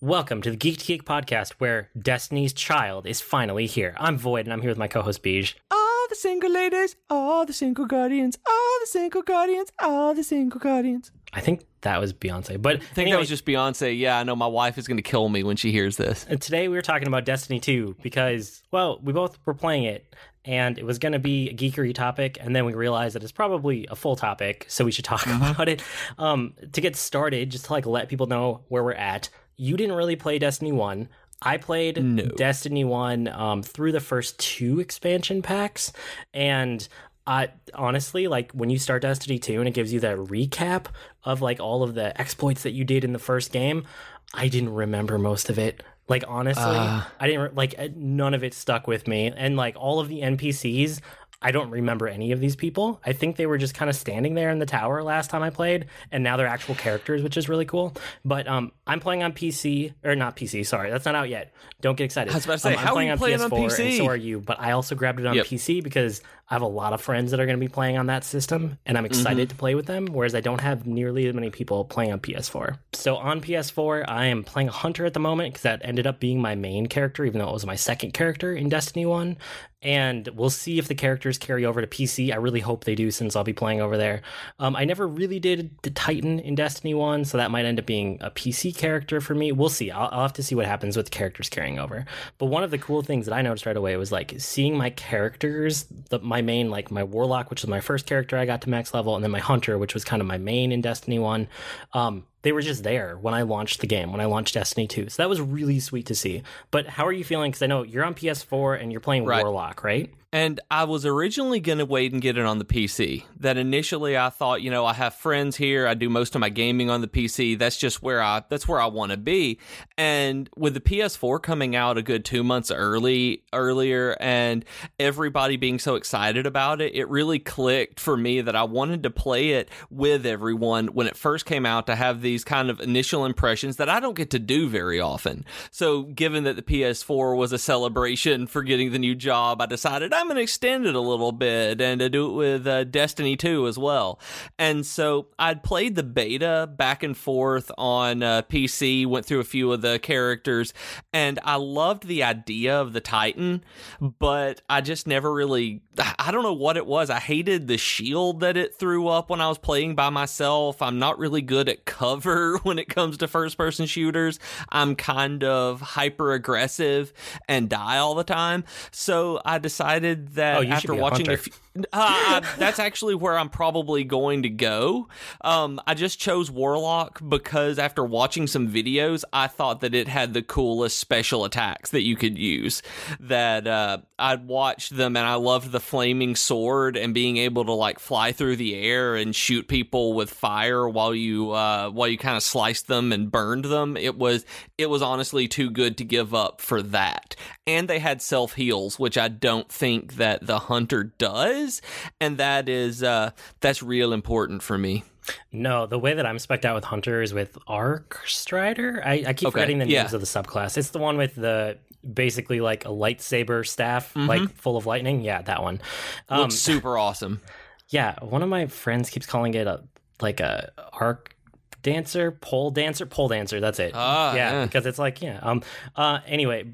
Welcome to the Geek to Geek podcast, where Destiny's Child is finally here. I'm Void, and I'm here with my co-host Beige. All the single ladies, all the single guardians, all the single guardians, all the single guardians. I think that was Beyonce, but I think that was just Beyonce. Yeah, I know my wife is going to kill me when she hears this. And today we were talking about Destiny 2 because, well, we both were playing it, and it was going to be a geekery topic, and then we realized that it's probably a full topic, so we should talk about it. Um, to get started, just to like let people know where we're at. You didn't really play Destiny 1. I played No. Destiny 1 um, through the first two expansion packs. And I honestly, like when you start Destiny 2 and it gives you that recap of like all of the exploits that you did in the first game, I didn't remember most of it. Like honestly, Ah. I didn't re- like uh, none of it stuck with me. And like all of the NPCs, I don't remember any of these people. I think they were just kind of standing there in the tower last time I played, and now they're actual characters, which is really cool. But um, I'm playing on PC or not PC. Sorry, that's not out yet. Don't get excited. I was about to say, um, I'm how are playing you on playing PS4, on and PC? so are you. But I also grabbed it on Yep. PC because I have a lot of friends that are going to be playing on that system, and I'm Mm-hmm. excited to play with them. Whereas I don't have nearly as many people playing on PS4. So on PS4, I am playing a hunter at the moment because that ended up being my main character, even though it was my second character in Destiny One. And we'll see if the characters carry over to PC. I really hope they do, since I'll be playing over there. Um, I never really did the Titan in Destiny One, so that might end up being a PC character for me. We'll see. I'll, I'll have to see what happens with characters carrying over. But one of the cool things that I noticed right away was like seeing my characters, the, my main, like my Warlock, which was my first character I got to max level, and then my Hunter, which was kind of my main in Destiny 1. Um, they were just there when I launched the game, when I launched Destiny 2. So that was really sweet to see. But how are you feeling? Because I know you're on PS4 and you're playing Right. Warlock, right? And I was originally going to wait and get it on the PC. That initially I thought, you know, I have friends here. I do most of my gaming on the PC. That's just where I that's where I want to be. And with the PS4 coming out a good 2 months early earlier and everybody being so excited about it, it really clicked for me that I wanted to play it with everyone when it first came out to have these kind of initial impressions that I don't get to do very often. So, given that the PS4 was a celebration for getting the new job, I decided I'm going to extend it a little bit and to do it with uh, Destiny 2 as well. And so, I'd played the beta back and forth on uh, PC, went through a few of the characters, and I loved the idea of the Titan, but I just never really, I don't know what it was. I hated the shield that it threw up when I was playing by myself. I'm not really good at cover when it comes to first person shooters. I'm kind of hyper aggressive and die all the time. So I decided that Oh, after watching a few, uh, I- that's actually where I'm probably going to go. Um, I just chose Warlock because after watching some videos, I thought that it had the coolest special attacks that you could use. That uh, I'd watched them and I loved the flaming sword and being able to like fly through the air and shoot people with fire while you uh, while you kind of sliced them and burned them. It was it was honestly too good to give up for that. And they had self heals, which I don't think that the hunter does, and that is uh, that's real important for me. No, the way that I'm specced out with Hunter is with Arc Strider. I, I keep Okay, forgetting the yeah. names of the subclass. It's the one with the basically like a lightsaber staff, like full of lightning. Yeah, that one. Um, Looks super awesome. yeah, one of my friends keeps calling it a like a arc dancer, pole dancer, pole dancer. That's it. Ah, yeah, yeah. because it's like yeah. Um. Uh. Anyway,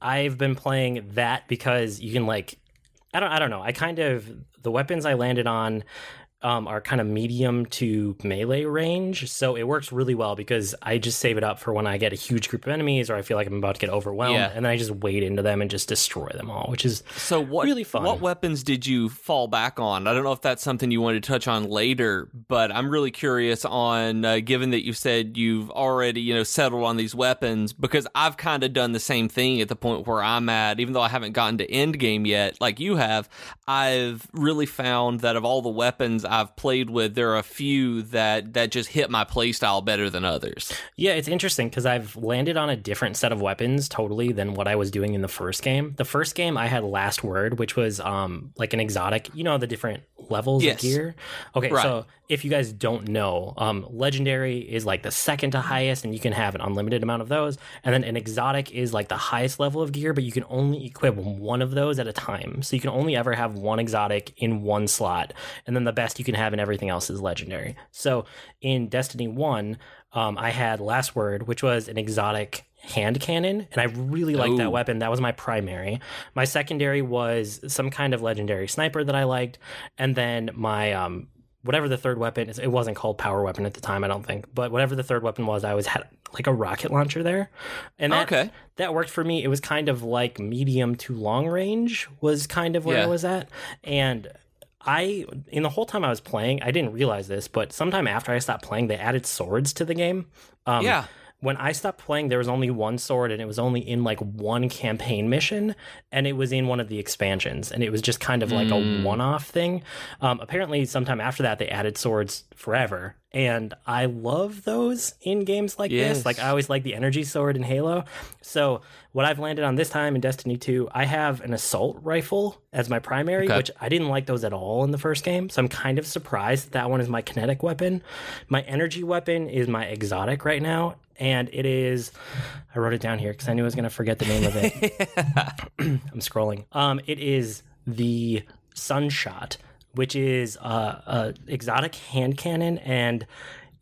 I've been playing that because you can like, I don't. I don't know. I kind of the weapons I landed on. Um, are kind of medium to melee range, so it works really well because I just save it up for when I get a huge group of enemies or I feel like I'm about to get overwhelmed, Yeah. and then I just wade into them and just destroy them all, which is So what Really fun. what weapons did you fall back on? I don't know if that's something you wanted to touch on later, but I'm really curious on uh, given that you said you've already, you know, settled on these weapons because I've kind of done the same thing at the point where I'm at even though I haven't gotten to end game yet like you have. I've really found that of all the weapons I've played with, there are a few that that just hit my playstyle better than others. Yeah, it's interesting because I've landed on a different set of weapons totally than what I was doing in the first game. The first game I had Last Word, which was um like an exotic, you know, the different levels Yes. of gear. Okay, Right. so if you guys don't know, um, legendary is like the second to highest, and you can have an unlimited amount of those. And then an exotic is like the highest level of gear, but you can only equip one of those at a time. So you can only ever have one exotic in one slot, and then the best you can have in everything else is legendary. So in Destiny One, um, I had Last Word, which was an exotic hand cannon and i really liked that weapon that was my primary my secondary was some kind of legendary sniper that i liked and then my um whatever the third weapon is it wasn't called power weapon at the time i don't think but whatever the third weapon was i always had like a rocket launcher there and that, Okay. that worked for me it was kind of like medium to long range was kind of where Yeah. i was at and I in the whole time I was playing, I didn't realize this, but sometime after I stopped playing, they added swords to the game. Um, Yeah. When I stopped playing, there was only one sword, and it was only in like one campaign mission, and it was in one of the expansions, and it was just kind of like Mm. a one-off thing. Um, apparently, sometime after that, they added swords forever, and I love those in games like Yes. this. Like I always like the energy sword in Halo. So what I've landed on this time in Destiny 2, I have an assault rifle as my primary, Okay. which I didn't like those at all in the first game. So I'm kind of surprised that, that one is my kinetic weapon. My energy weapon is my exotic right now. And it is, I wrote it down here because I knew I was going to forget the name of it. I'm scrolling. Um, it is the Sunshot, which is uh, a exotic hand cannon, and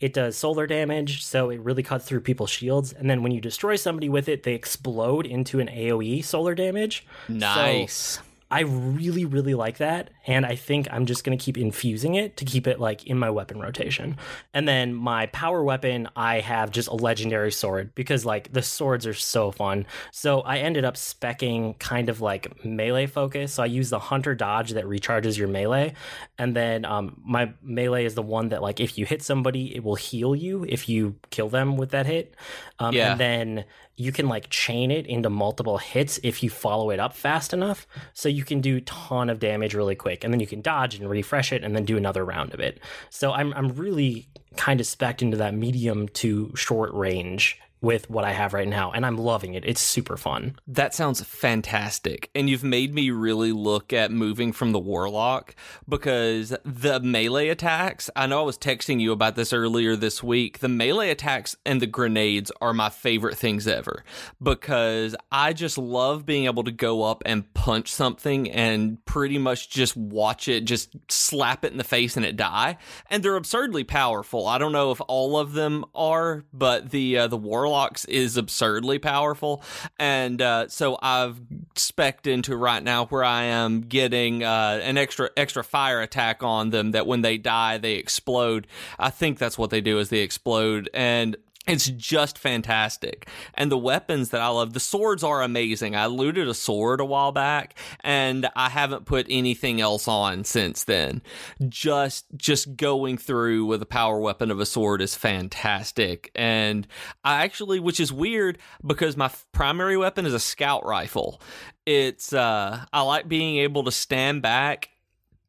it does solar damage, so it really cuts through people's shields. And then when you destroy somebody with it, they explode into an AOE solar damage. Nice. I really, really like that, and I think I'm just gonna keep infusing it to keep it like in my weapon rotation. And then my power weapon, I have just a legendary sword because like the swords are so fun. So I ended up specking kind of like melee focus. So I use the hunter dodge that recharges your melee, and then um, my melee is the one that like if you hit somebody, it will heal you if you kill them with that hit. Um, Yeah. And then you can like chain it into multiple hits if you follow it up fast enough. So you can do ton of damage really quick, and then you can dodge and refresh it, and then do another round of it. So I'm I'm really kind of specced into that medium to short range with what I have right now, and I'm loving it. It's super fun. That sounds fantastic. And you've made me really look at moving from the Warlock because the melee attacks, I know I was texting you about this earlier this week. The melee attacks and the grenades are my favorite things ever because I just love being able to go up and punch something and pretty much just watch it, just slap it in the face and it die. And they're absurdly powerful. I don't know if all of them are, but the uh, the Warlocks is absurdly powerful. And uh, so I've specced into right now where I am getting uh, an extra extra fire attack on them that when they die they explode. I think that's what they do is they explode and it's just fantastic. And the weapons that I love, the swords are amazing. I looted a sword a while back and I haven't put anything else on since then. Just just going through with a power weapon of a sword is fantastic. And I actually which is weird because my primary weapon is a scout rifle. It's uh I like being able to stand back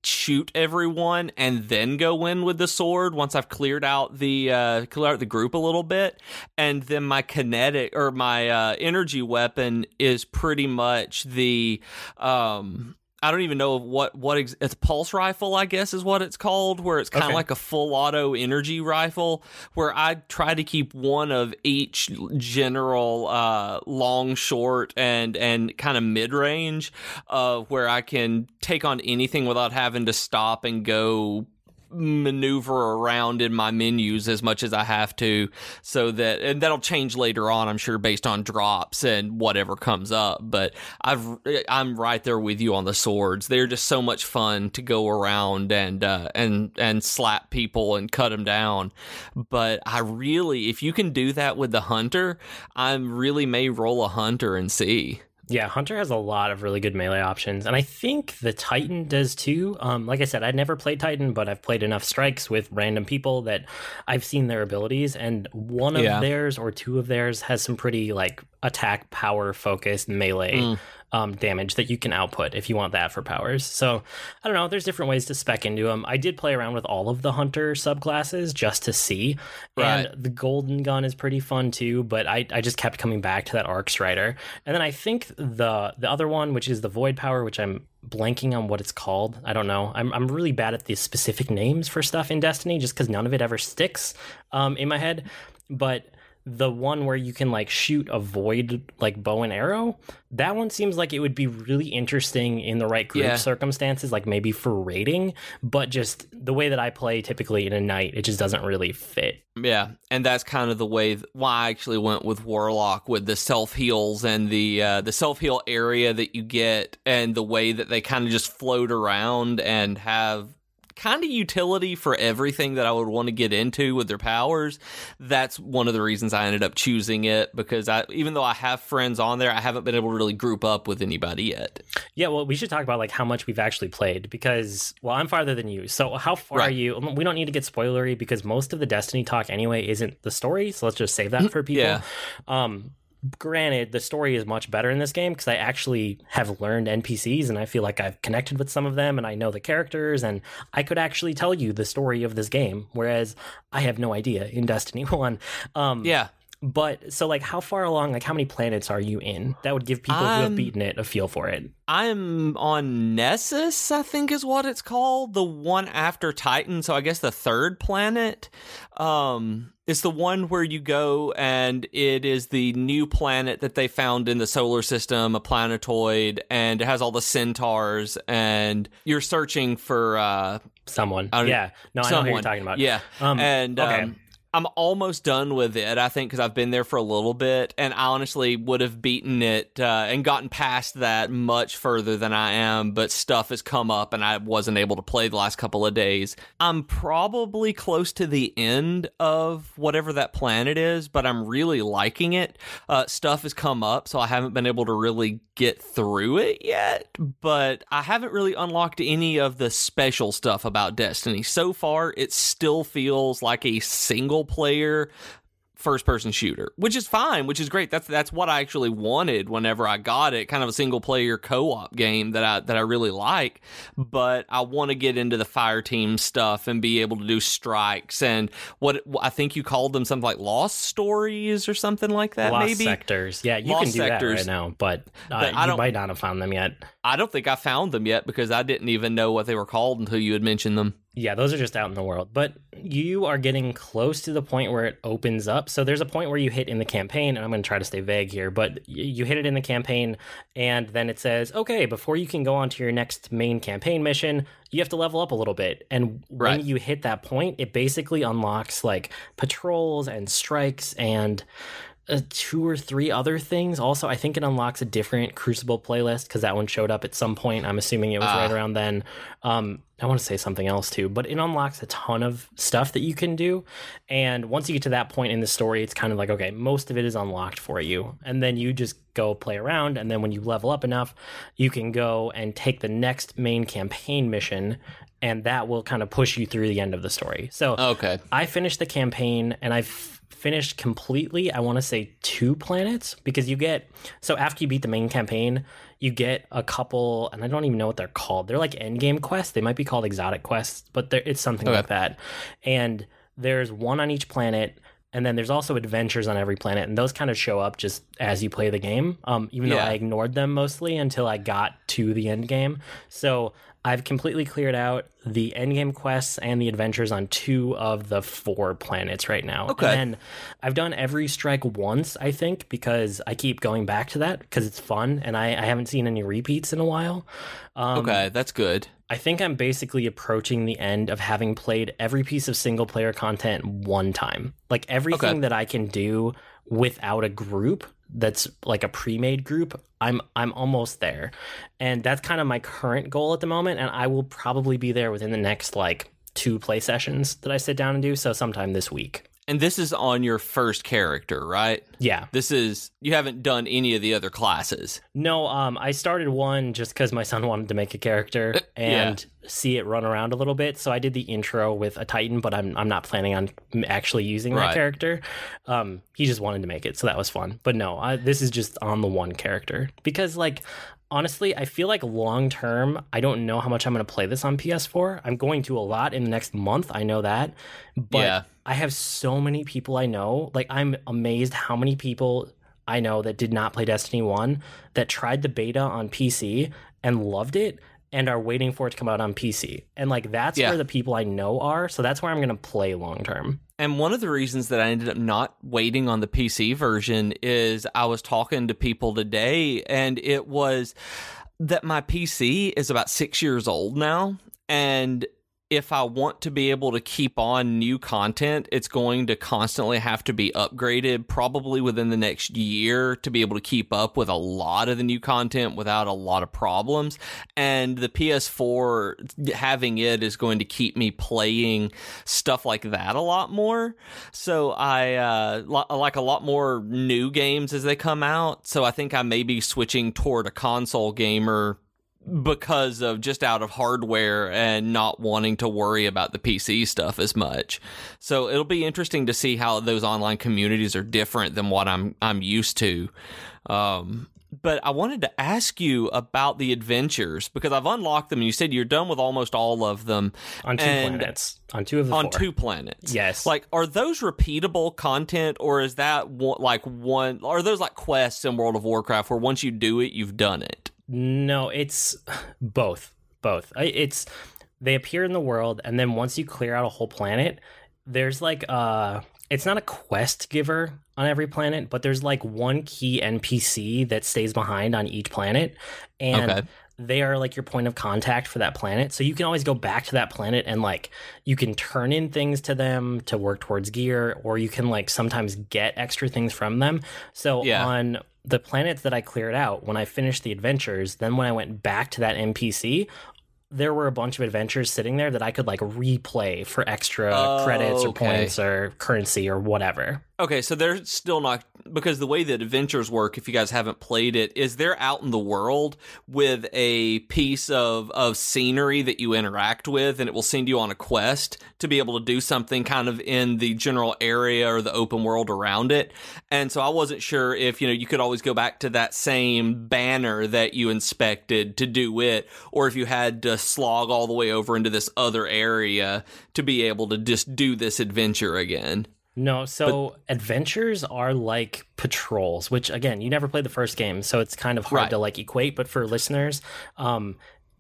shoot everyone and then go in with the sword once I've cleared out the uh cleared out the group a little bit. And then my kinetic or my uh energy weapon is pretty much the um I don't even know what what ex- it's pulse rifle I guess is what it's called where it's kind of Okay. like a full auto energy rifle where I try to keep one of each general uh long short and and kind of mid range uh where I can take on anything without having to stop and go maneuver around in my menus as much as I have to so that and that'll change later on I'm sure based on drops and whatever comes up. But I've I'm right there with you on the swords. They're just so much fun to go around and uh, and and slap people and cut them down. But I really if you can do that with the hunter I really may roll a hunter and see Yeah, Hunter has a lot of really good melee options, and I think the Titan does too. Um, like I said, I'd never played Titan, but I've played enough strikes with random people that I've seen their abilities, and one of Yeah. theirs or two of theirs has some pretty like attack power focused melee Mm. Um, damage that you can output if you want that for powers. So I don't know. There's different ways to spec into them. I did play around with all of the hunter subclasses just to see, Right. and the golden gun is pretty fun too. But I, I just kept coming back to that arc strider, and then I think the the other one, which is the void power, which I'm blanking on what it's called. I don't know. I'm I'm really bad at the specific names for stuff in Destiny, just because none of it ever sticks um, in my head. But the one where you can like shoot a void like bow and arrow that one seems like it would be really interesting in the right group Yeah. circumstances like maybe for raiding but just the way that i play typically in a night it just doesn't really fit Yeah, and that's kind of the way th- why I actually went with Warlock with the self heals and the uh, the self heal area that you get, and the way that they kind of just float around and have kind of utility for everything that I would want to get into with their powers. That's one of the reasons I ended up choosing it because I even though I have friends on there, I haven't been able to really group up with anybody yet. yeah well we should talk about like how much we've actually played because well i'm farther than you so how far are you we don't need to get spoilery because most of the destiny talk anyway isn't the story so let's just save that for people Yeah. um granted the story is much better in this game because i actually have learned npcs and i feel like i've connected with some of them and i know the characters and i could actually tell you the story of this game whereas i have no idea in destiny 1 um Yeah. but so like how far along like how many planets are you in that would give people who have beaten it a feel for it I'm on Nessus, I think is what it's called, the one after Titan. So I guess the third planet. Um, it's the one where you go and it is the new planet that they found in the solar system, a planetoid, and it has all the centaurs. And you're searching for uh, someone yeah no i know who you're talking about Yeah, um and okay. um, I'm almost done with it. I think because I've been there for a little bit, and I honestly would have beaten it uh, and gotten past that much further than I am. But stuff has come up, and I wasn't able to play the last couple of days. I'm probably close to the end of whatever that planet is, but I'm really liking it. Uh, stuff has come up, so I haven't been able to really get through it yet. But I haven't really unlocked any of the special stuff about Destiny so far. It still feels like a single player first person shooter, which is fine, which is great. That's that's what I actually wanted whenever I got it, kind of a single player co-op game that I that I really like, but I want to get into the fire team stuff and be able to do strikes and what I think you called them something like lost stories or something like that lost maybe. sectors yeah you Lost can do sectors. that right now but, uh, But I don't- might not have found them yet I don't think I found them yet because I didn't even know what they were called until you had mentioned them. Yeah, those are just out in the world. But you are getting close to the point where it opens up. So there's a point where you hit in the campaign, and I'm going to try to stay vague here, but you hit it in the campaign, and then it says, okay, before you can go on to your next main campaign mission, you have to level up a little bit. And when Right. you hit that point, it basically unlocks like patrols and strikes and uh, two or three other things. Also, I think it unlocks a different Crucible playlist because that one showed up at some point. I'm assuming it was Ah. right around then. Um, I want to say something else too, but it unlocks a ton of stuff that you can do. And once you get to that point in the story, it's kind of like, okay, most of it is unlocked for you. And then you just go play around. And then when you level up enough, you can go and take the next main campaign mission. And that will kind of push you through the end of the story. So Okay. I finished the campaign and I've finished completely, I want to say two planets because you get so after you beat the main campaign, you get a couple and I don't even know what they're called. They're like end game quests. They might be called exotic quests, but they're- it's something Okay. like that. And there's one on each planet and then there's also adventures on every planet and those kind of show up just as you play the game um, even though i ignored them mostly until i got to the end game so i've completely cleared out the endgame quests and the adventures on two of the four planets right now Okay. and then i've done every strike once i think because i keep going back to that because it's fun and I, I haven't seen any repeats in a while um, Okay, that's good. I think I'm basically approaching the end of having played every piece of single player content one time. Like everything Okay. that I can do without a group that's like a pre-made group, I'm I'm almost there. And that's kind of my current goal at the moment and I will probably be there within the next like two play sessions that I sit down and do, so sometime this week. And this is on your first character, right? Yeah. This is you haven't done any of the other classes. No, um, I started one just because my son wanted to make a character and see it run around a little bit. So I did the intro with a Titan, but I'm I'm not planning on actually using Right. that character. Um, he just wanted to make it, so that was fun. But no, I, this is just on the one character because like. Honestly, I feel like long term, I don't know how much I'm going to play this on PS4. I'm going to a lot in the next month. I know that. But Yeah. I have so many people I know. Like, I'm amazed how many people I know that did not play Destiny 1 that tried the beta on PC and loved it and are waiting for it to come out on PC. And like that's Yeah. where the people I know are, so that's where I'm going to play long term. And one of the reasons that I ended up not waiting on the PC version is I was talking to people today, and it was that my PC is about six years old now. And if I want to be able to keep on new content, it's going to constantly have to be upgraded, probably within the next year, to be able to keep up with a lot of the new content without a lot of problems. And the PS4, having it is going to keep me playing stuff like that a lot more. So I uh, li- like a lot more new games as they come out. So I think I may be switching toward a console gamer because of just out of hardware and not wanting to worry about the PC stuff as much. So it'll be interesting to see how those online communities are different than what I'm I'm used to. Um, but I wanted to ask you about the adventures because I've unlocked them and you said you're done with almost all of them On two planets. On two of the on four. two planets. Yes. Like, are those repeatable content, or is that one, like one? Are those like quests in World of Warcraft where once you do it, you've done it? No, it's both. Both. It's they appear in the world, and then once you clear out a whole planet, there's like uh it's not a quest giver on every planet, but there's like one key NPC that stays behind on each planet, and Okay. They are like your point of contact for that planet. So you can always go back to that planet and like you can turn in things to them to work towards gear, or you can like sometimes get extra things from them. So Yeah. on the planets that I cleared out, when I finished the adventures, then when I went back to that NPC, there were a bunch of adventures sitting there that I could like replay for extra Oh, credits or okay. points or currency or whatever. Okay, so they're still not because the way that adventures work, if you guys haven't played it, is they're out in the world with a piece of of scenery that you interact with, and it will send you on a quest to be able to do something kind of in the general area or the open world around it. And so I wasn't sure if you know you could always go back to that same banner that you inspected to do it, or if you had to slog all the way over into this other area to be able to just do this adventure again. No, so adventures are like patrols, which again, you never played the first game, so it's kind of hard Right. to like equate. But for listeners, um,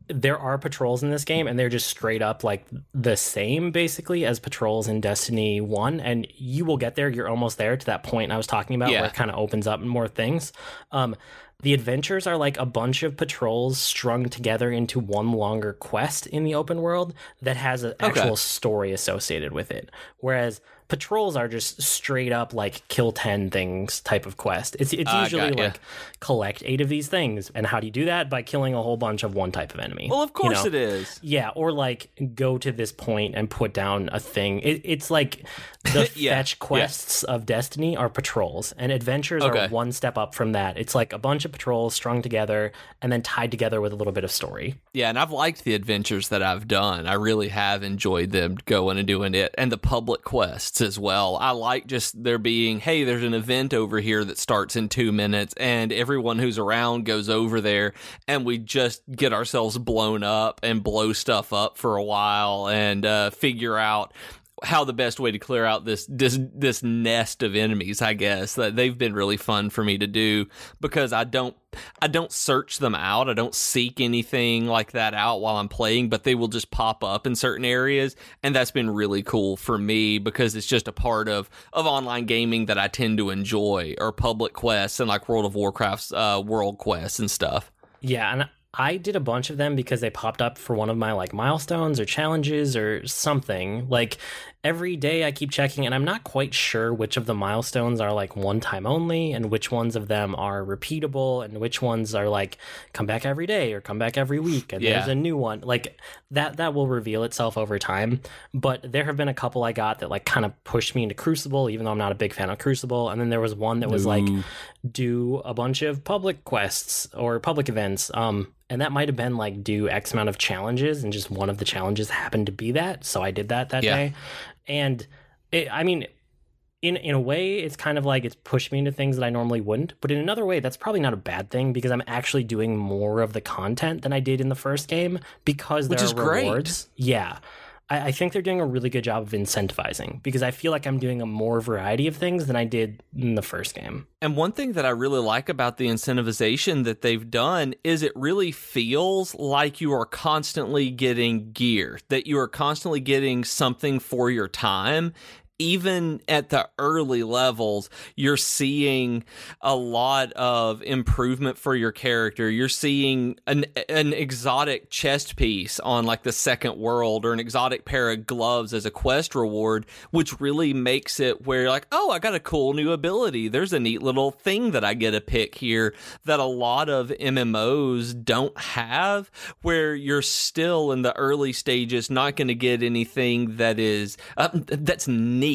there are patrols in this game, and they're just straight up like the same basically as patrols in Destiny One. And you will get there; you're almost there to that point I was talking about, Yeah. where it kind of opens up more things. Um, the adventures are like a bunch of patrols strung together into one longer quest in the open world that has an actual story associated with it. Whereas patrols are just straight up like kill 10 things type of quest. It's it's Ah, usually like collect 8 of these things and how do you do that by killing a whole bunch of one type of enemy. Well, of you course know? it is. Yeah, or like go to this point and put down a thing. It, it's like the Yeah, fetch yeah. quests of Destiny are patrols, and adventures Okay. are one step up from that. It's like a bunch of patrols strung together and then tied together with a little bit of story. Yeah, and I've liked the adventures that I've done. I really have enjoyed them going and doing it, and the public quests as well. I like just there being, hey, there's an event over here that starts in two minutes, and everyone who's around goes over there, and we just get ourselves blown up and blow stuff up for a while and uh, figure out how the best way to clear out this this this nest of enemies i guess that they've been really fun for me to do because i don't i don't search them out. I don't seek anything like that out while i'm playing but they will just pop up in certain areas. And that's been really cool for me because it's just a part of of online gaming that i tend to enjoy or public quests and like world of warcraft's uh world quests and stuff. Yeah, and I did a bunch of them because they popped up for one of my like milestones or challenges or something. Like every day I keep checking, and I'm not quite sure which of the milestones are like one time only, and which ones of them are repeatable, and which ones are like come back every day or come back every week, and Yeah. there's a new one. Like that that will reveal itself over time. But there have been a couple I got that like kind of pushed me into Crucible, even though I'm not a big fan of Crucible. And then there was one that was like do a bunch of public quests or public events. Um, and that might have been like do X amount of challenges, and just one of the challenges happened to be that. So I did that that Yeah. day. And it, I mean, in in a way, it's kind of like it's pushed me into things that I normally wouldn't. But in another way, that's probably not a bad thing because I'm actually doing more of the content than I did in the first game because there Which is are great. rewards. Yeah. I, I think they're doing a really good job of incentivizing because I feel like I'm doing a more variety of things than I did in the first game. And one thing that I really like about the incentivization that they've done is it really feels like you are constantly getting gear, that you are constantly getting something for your time. Even at the early levels, you're seeing a lot of improvement for your character. You're seeing an an exotic chest piece on like the second world or an exotic pair of gloves as a quest reward, which really makes it where you're like, oh, I got a cool new ability. There's a neat little thing that I get to pick here that a lot of MMOs don't have, where you're still in the early stages, not going to get anything that is uh, that's neat,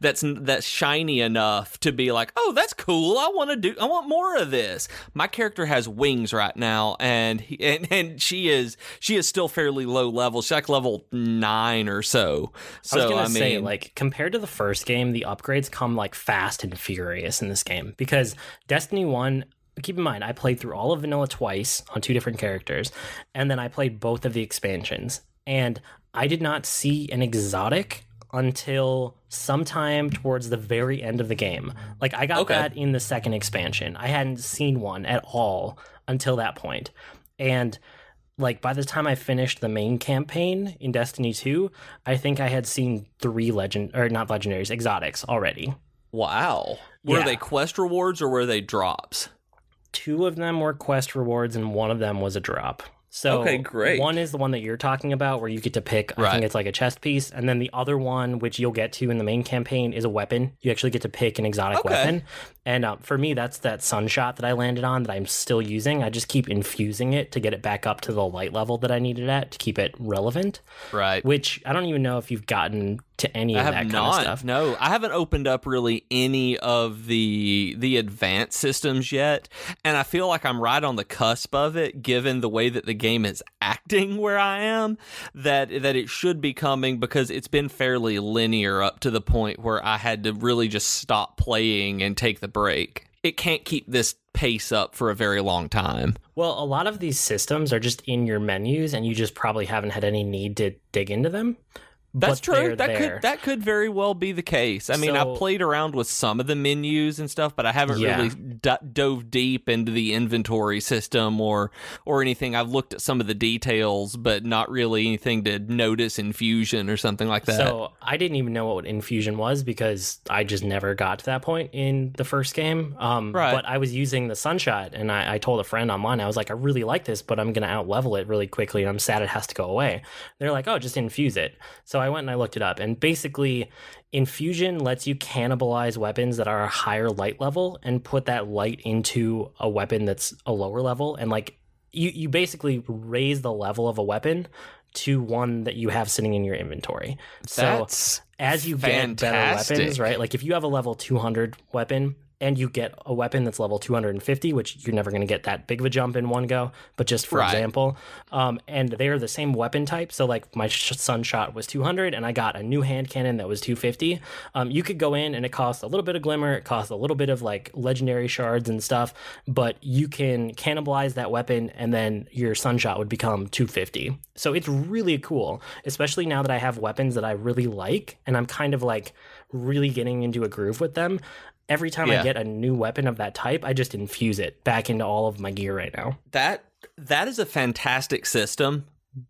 that's that's shiny enough to be like, oh, that's cool. I want to do. I want more of this. My character has wings right now, and he, and and she is she is still fairly low level. She's like level nine or so. So I was gonna I mean, say, like, compared to the first game, the upgrades come like fast and furious in this game because Destiny One. Keep in mind, I played through all of Vanilla twice on two different characters, and then I played both of the expansions, and I did not see an exotic until sometime towards the very end of the game. Like I got Okay. that in the second expansion. I hadn't seen one at all until that point. And like by the time I finished the main campaign in Destiny 2, I think I had seen three legend or not legendaries, exotics already. wow. Were Yeah. they quest rewards or were they drops? Two of them were quest rewards and one of them was a drop. So Okay, great. One is the one that you're talking about where you get to pick I think it's like a chest piece and then the other one which you'll get to in the main campaign is a weapon. You actually get to pick an exotic Okay. weapon. And um, for me that's that sunshot that I landed on that I'm still using. I just keep infusing it to get it back up to the light level that I needed at to keep it relevant. Right. which I don't even know if you've gotten to any I of that kind not. of stuff. No, I haven't opened up really any of the the advanced systems yet, and I feel like I'm right on the cusp of it, given the way that the game is acting where I am. That that it should be coming because it's been fairly linear up to the point where I had to really just stop playing and take the break. It can't keep this pace up for a very long time. Well, a lot of these systems are just in your menus, and you just probably haven't had any need to dig into them. That's true. That there. could that could very well be the case. I mean, So- I played around with some of the menus and stuff, but I haven't Yeah. really d- dove deep into the inventory system or or anything. I've looked at some of the details, but not really anything to notice infusion or something like that. So I didn't even know what infusion was because I just never got to that point in the first game. Um, Right. But I was using the sunshot, and I, I told a friend online, I was like, I really like this, but I'm going to out level it really quickly, and I'm sad it has to go away. They're like, oh, just infuse it. So I went and I looked it up, and basically, infusion lets you cannibalize weapons that are a higher light level and put that light into a weapon that's a lower level, and like you you basically raise the level of a weapon to one that you have sitting in your inventory. So That's as you get better weapons, right? Like if you have a level 200 weapon and you get a weapon that's level 250, which you're never going to get that big of a jump in one go, but just for Right. example, um, and they are the same weapon type. So like my sh- sun shot was 200 and I got a new hand cannon that was 250. Um, you could go in and it costs a little bit of glimmer, it costs a little bit of like legendary shards and stuff, but you can cannibalize that weapon and then your sunshot would become 250. So it's really cool, especially now that I have weapons that I really like and I'm kind of like really getting into a groove with them. Every time Yeah. I get a new weapon of that type, I just infuse it back into all of my gear right now. that that is a fantastic system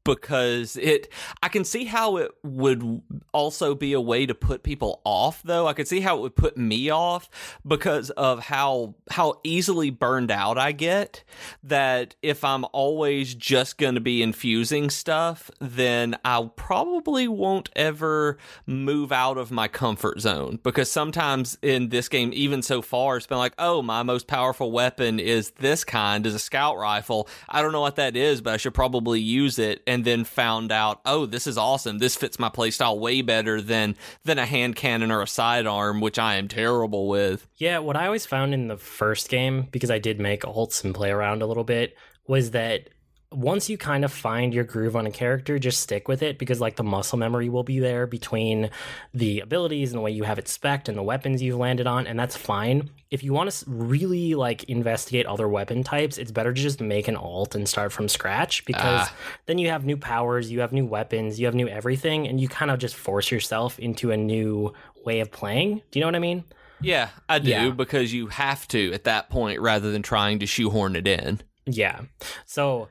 because it I can see how it would also be a way to put people off though. I could see how it would put me off because of how how easily burned out I get that if I'm always just going to be infusing stuff, then I probably won't ever move out of my comfort zone because sometimes in this game even so far it's been like, "Oh, my most powerful weapon is this kind, is a scout rifle. I don't know what that is, but I should probably use it." And then found out, "Oh, this is awesome. This fits my playstyle way better than than a hand cannon or a sidearm, which I am terrible with." Yeah, what I always found in the first game, because I did make alts and play around a little bit, was that once you kind of find your groove on a character, just stick with it because like the muscle memory will be there between the abilities and the way you have it spec and the weapons you've landed on, and that's fine. If you want to really like investigate other weapon types, it's better to just make an alt and start from scratch because Ah. then you have new powers, you have new weapons, you have new everything, and you kind of just force yourself into a new way of playing. Do you know what I mean? Yeah, I do Yeah. because you have to at that point rather than trying to shoehorn it in. Yeah. So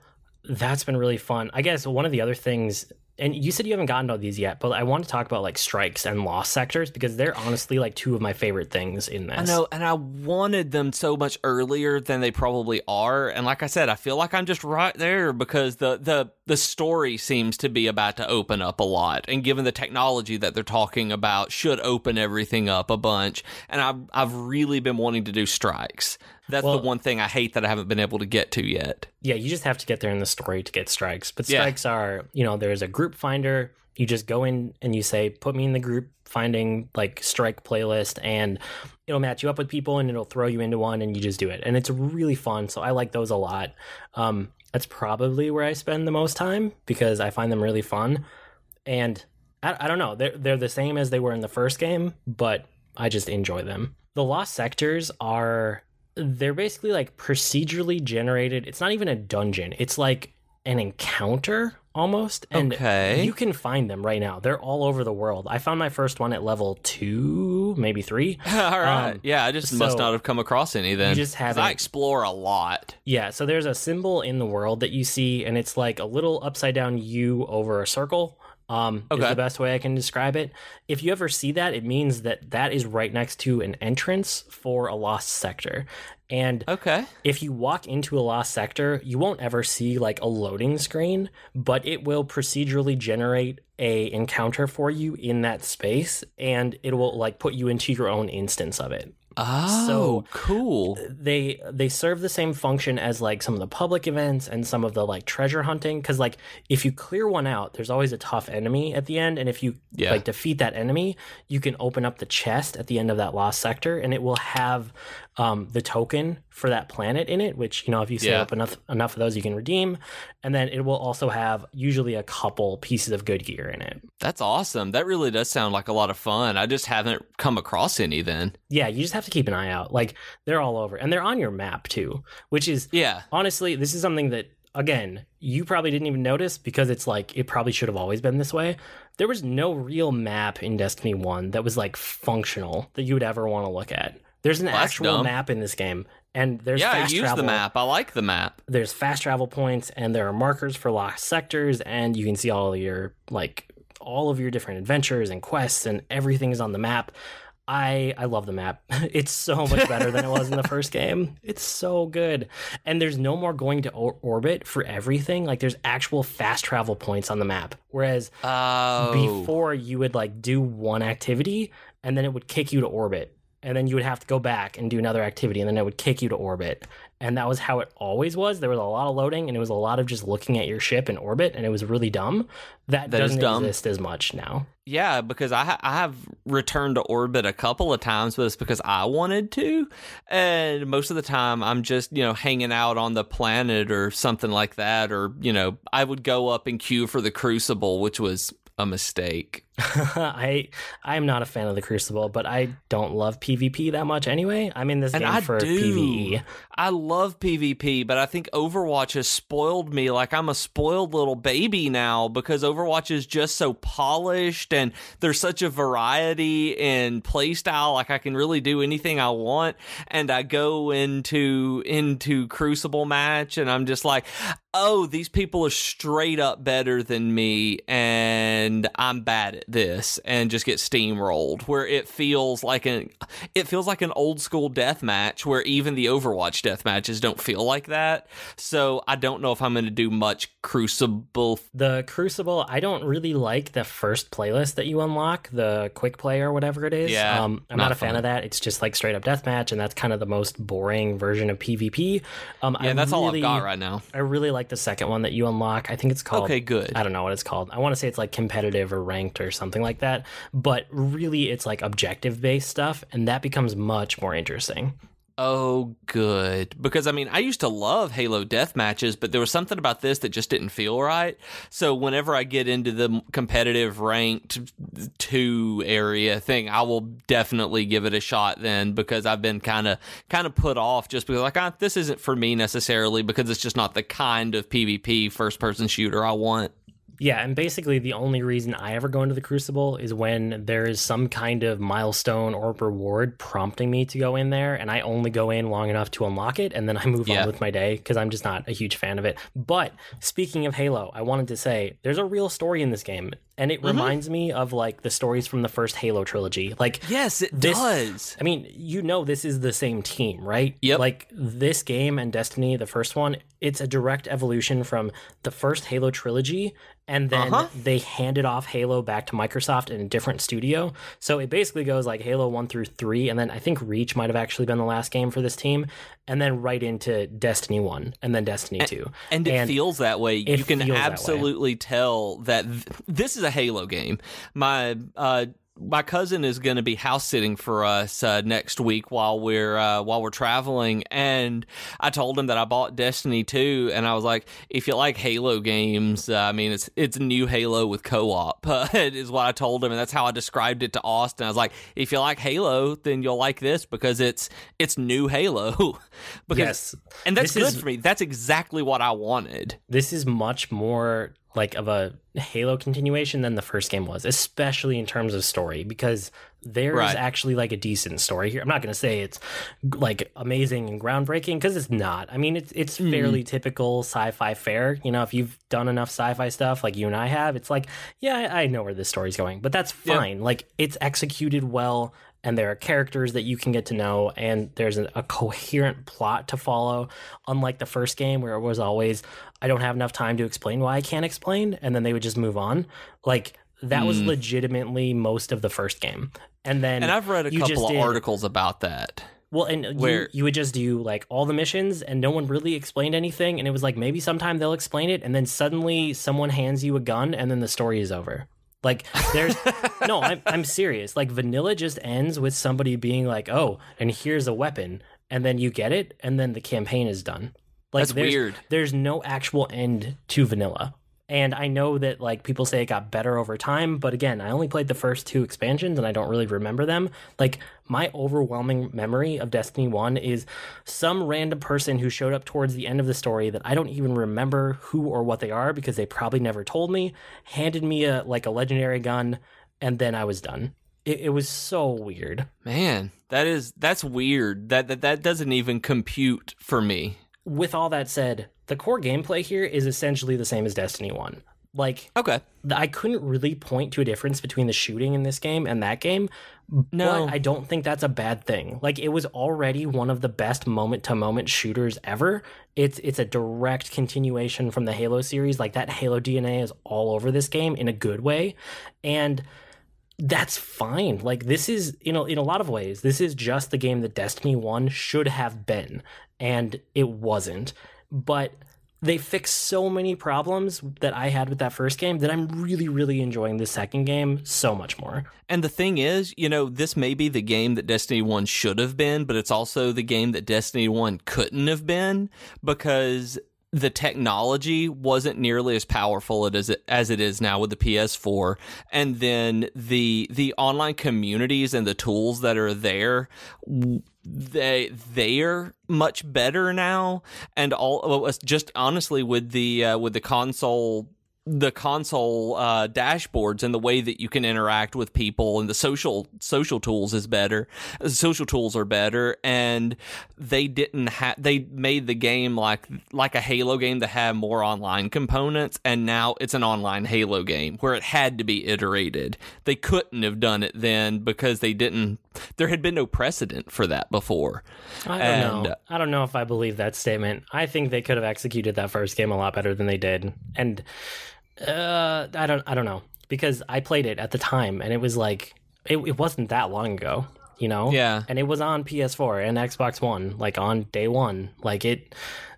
that's been really fun. I guess one of the other things, and you said you haven't gotten to these yet, but I want to talk about like strikes and lost sectors because they're honestly like two of my favorite things in this. I know, and I wanted them so much earlier than they probably are. And like I said, I feel like I'm just right there because the the the story seems to be about to open up a lot, and given the technology that they're talking about, should open everything up a bunch. And I've I've really been wanting to do strikes. That's Well- the one thing I hate that I haven't been able to get to yet. Yeah, you just have to get there in the story to get strikes. But Yeah. strikes are, you know, there's a group finder. You just go in and you say, put me in the group finding like strike playlist, and it'll match you up with people and it'll throw you into one and you just do it. And it's really fun. So I like those a lot. Um, that's probably where I spend the most time because I find them really fun. And I, I don't know, they're, they're the same as they were in the first game, but I just enjoy them. The lost sectors are they're basically like procedurally generated. It's not even a dungeon. It's like an encounter almost. And Okay. you can find them right now. They're all over the world. I found my first one at level two, maybe three. All right. Um, yeah, I just must not have come across any then. just 'Cause haven't- I explore a lot. Yeah, so there's a symbol in the world that you see, and it's like a little upside down U over a circle. Um, is the best way I can describe it. If you ever see that, it means that that is right next to an entrance for a lost sector. And Okay. if you walk into a lost sector, you won't ever see like a loading screen, but it will procedurally generate a encounter for you in that space, and it will like put you into your own instance of it Oh, So- cool. Uh, they they serve the same function as like some of the public events and some of the like treasure hunting because like if you clear one out there's always a tough enemy at the end and if you Yeah. like defeat that enemy you can open up the chest at the end of that lost sector and it will have um, the token for that planet in it which you know if you save Yeah. up enough enough of those you can redeem and then it will also have usually a couple pieces of good gear in it That's awesome. That really does sound like a lot of fun. I just haven't come across any then. yeah you just have to keep an eye out like they're all over and they're on your map too which is Yeah. honestly, this is something that again, you probably didn't even notice because it's like it probably should have always been this way. There was no real map in Destiny 1 that was like functional that you would ever want to look at. There's an Well, actual map in this game and there's yeah, I use travel. the map. I like the map. There's fast travel points and there are markers for lost sectors and you can see all your like all of your different adventures and quests and everything is on the map. I I love the map. It's so much better than it was in the first game. It's so good. And there's no more going to or- orbit for everything. Like there's actual fast travel points on the map. Whereas Oh. before you would like do one activity and then it would kick you to orbit. And then you would have to go back and do another activity and then it would kick you to orbit. And that was how it always was. There was a lot of loading and it was a lot of just looking at your ship in orbit and it was really dumb. That, That doesn't dumb. exist as much now. Yeah, because I ha- I have returned to orbit a couple of times, but it's because I wanted to, and most of the time I'm just you know hanging out on the planet or something like that, or you know I would go up and queue for the Crucible, which was a mistake. I I'm not a fan of the Crucible, but I don't love PvP that much anyway. I'm in this And game I for do. PvE. I love PvP, but I think Overwatch has spoiled me like I'm a spoiled little baby now because Overwatch is just so polished and there's such a variety in playstyle. Like I can really do anything I want. And I go into into Crucible match and I'm just like, oh, these people are straight up better than me and I'm bad at this and just get steamrolled where it feels like an it feels like an old school death match where even the Overwatch death matches don't feel like that. So I don't know if I'm going to do much Crucible. The Crucible, I don't really like the first playlist that you unlock, the quick play or whatever it is. Yeah, um, I'm not, not a fan of that. It's just like straight up deathmatch, and that's kind of the most boring version of PvP. Um, yeah, I that's really, all I've got right now. I really like the second one that you unlock. I think it's called. Okay, good. I don't know what it's called. I want to say it's like competitive or ranked or something like that. But really, it's like objective based stuff, and that becomes much more interesting. Oh, good. Because I mean, I used to love Halo death matches, but there was something about this that just didn't feel right. So whenever I get into the competitive ranked two area thing, I will definitely give it a shot then because I've been kind of kind of put off just because like this isn't for me necessarily because it's just not the kind of PvP first person shooter I want. Yeah, and basically the only reason I ever go into the Crucible is when there is some kind of milestone or reward prompting me to go in there, and I only go in long enough to unlock it, and then I move yeah. on with my day because I'm just not a huge fan of it. But speaking of Halo, I wanted to say there's a real story in this game, and it mm-hmm. reminds me of like the stories from the first Halo trilogy. Like, yes, it this, does. I mean, you know, this is the same team, right? Yep. Like this game and Destiny, the first one, it's a direct evolution from the first Halo trilogy and then uh-huh. they handed off Halo back to Microsoft in a different studio. So it basically goes like Halo 1 through 3 and then I think Reach might have actually been the last game for this team and then right into Destiny 1 and then Destiny 2. And, and it feels that way. You can absolutely tell that th- this is a Halo game. My uh, my cousin is going to be house sitting for us uh, next week while we're uh, while we're traveling, and I told him that I bought Destiny 2, and I was like, if you like Halo games, uh, I mean, it's it's new Halo with co-op, is what I told him, and that's how I described it to Austin. I was like, if you like Halo, then you'll like this because it's it's new Halo. because, yes, and that's good is, for me. That's exactly what I wanted. This is much more like of a Halo continuation than the first game was, especially in terms of story, because there's right. actually like a decent story here. I'm not going to say it's like amazing and groundbreaking because it's not. I mean, it's it's mm. fairly typical sci-fi fare. You know, if you've done enough sci-fi stuff like you and I have, it's like, yeah, I know where this story's going, but that's fine. Like it's executed well and there are characters that you can get to know and there's a, a, coherent plot to follow unlike the first game where it was always i don't have enough time to explain why i can't explain and then they would just move on like that mm. was hmm. legitimately most of the first game and then and i've read a couple of did, articles about that well, and Where, you, you would just do like all the missions and no one really explained anything. And it was like maybe sometime they'll explain it. And then suddenly someone hands you a gun and then the story is over. Like there's no, I'm I'm serious. Like vanilla just ends with somebody being like, "Oh, and here's a weapon," and then you get it, and then the campaign is done. Like That's there's, weird. There's no actual end to vanilla. And I know that like people say it got better over time, but again, I only played the first two expansions and I don't really remember them. Like my overwhelming memory of Destiny 1 is some random person who showed up towards the end of the story that I don't even remember who or what they are because they probably never told me, handed me a like a legendary gun and then I was done. It, it was so weird. Man, that is that's weird. That that that doesn't even compute for me. With all that said, the core gameplay here is essentially the same as Destiny 1. Like, okay, I couldn't really point to a difference between the shooting in this game and that game. No, but I don't think that's a bad thing. Like, it was already one of the best moment to moment shooters ever. It's it's a direct continuation from the Halo series. Like that Halo DNA is all over this game in a good way, and that's fine. Like this is, you know, in a lot of ways, this is just the game that Destiny 1 should have been, and it wasn't but they fix so many problems that I had with that first game that I'm really, really enjoying the second game so much more. And the thing is, you know, this may be the game that Destiny 1 should have been, but it's also the game that Destiny 1 couldn't have been because the technology wasn't nearly as powerful as it, as it is now with the PS4 and then the the online communities and the tools that are there they they're much better now. And all us just honestly with the uh, with the console the console uh, dashboards and the way that you can interact with people and the social social tools is better. Social tools are better, and they didn't have. They made the game like like a Halo game that had more online components, and now it's an online Halo game where it had to be iterated. They couldn't have done it then because they didn't. There had been no precedent for that before. I don't and, know. I don't know if I believe that statement. I think they could have executed that first game a lot better than they did, and uh, I don't I don't know because I played it at the time and it was like it, it wasn't that long ago, you know. Yeah. And it was on PS4 and Xbox One, like on day one. Like it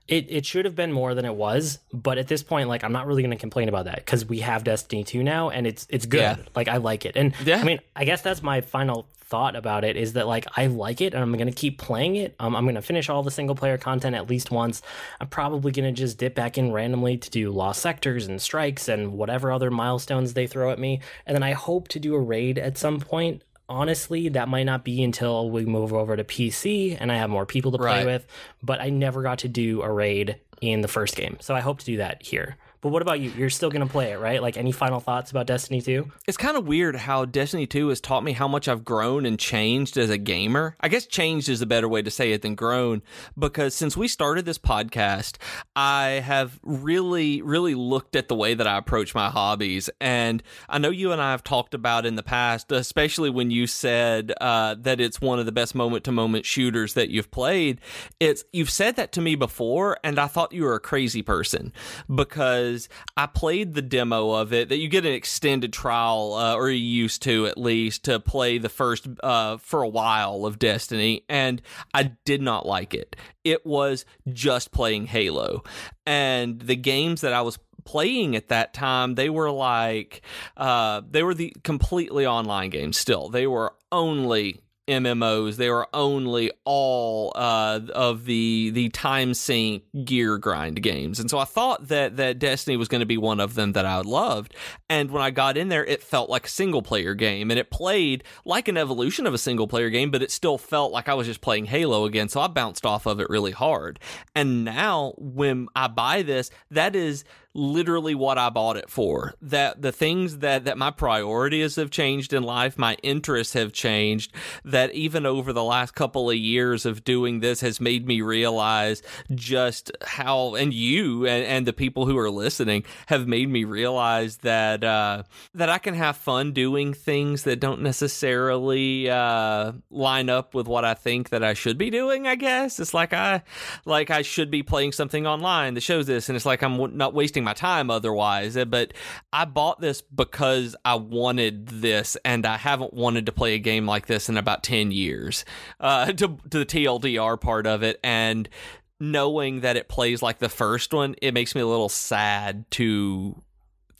it, it should have been more than it was, but at this point, like I'm not really going to complain about that because we have Destiny 2 now, and it's it's good. Yeah. Like I like it, and yeah. I mean, I guess that's my final thought about it is that like I like it and I'm gonna keep playing it. Um, I'm gonna finish all the single player content at least once. I'm probably gonna just dip back in randomly to do lost sectors and strikes and whatever other milestones they throw at me. And then I hope to do a raid at some point honestly, that might not be until we move over to PC and I have more people to play right. with. But I never got to do a raid in the first game. So I hope to do that here. But what about you? You're still going to play it, right? Like any final thoughts about Destiny 2? It's kind of weird how Destiny 2 has taught me how much I've grown and changed as a gamer. I guess changed is a better way to say it than grown because since we started this podcast, I have really, really looked at the way that I approach my hobbies. And I know you and I have talked about in the past, especially when you said uh, that it's one of the best moment to moment shooters that you've played. It's you've said that to me before, and I thought you were a crazy person because I played the demo of it that you get an extended trial, uh, or you used to at least, to play the first uh, for a while of Destiny, and I did not like it. It was just playing Halo, and the games that I was playing at that time they were like uh, they were the completely online games still they were only MMOs. They were only all uh, of the the time sink gear grind games, and so I thought that that Destiny was going to be one of them that I loved. And when I got in there, it felt like a single player game, and it played like an evolution of a single player game, but it still felt like I was just playing Halo again. So I bounced off of it really hard. And now when I buy this, that is literally what I bought it for. That the things that that my priorities have changed in life, my interests have changed. That even over the last couple of years of doing this has made me realize just how, and you and, and the people who are listening have made me realize that uh, that I can have fun doing things that don't necessarily uh, line up with what I think that I should be doing. I guess it's like I like I should be playing something online that shows this, and it's like I'm not wasting my time otherwise. Eh, but I bought this because I wanted this, and I haven't wanted to play a game like this in about 10 years uh, to, to the TLDR part of it. And knowing that it plays like the first one, it makes me a little sad to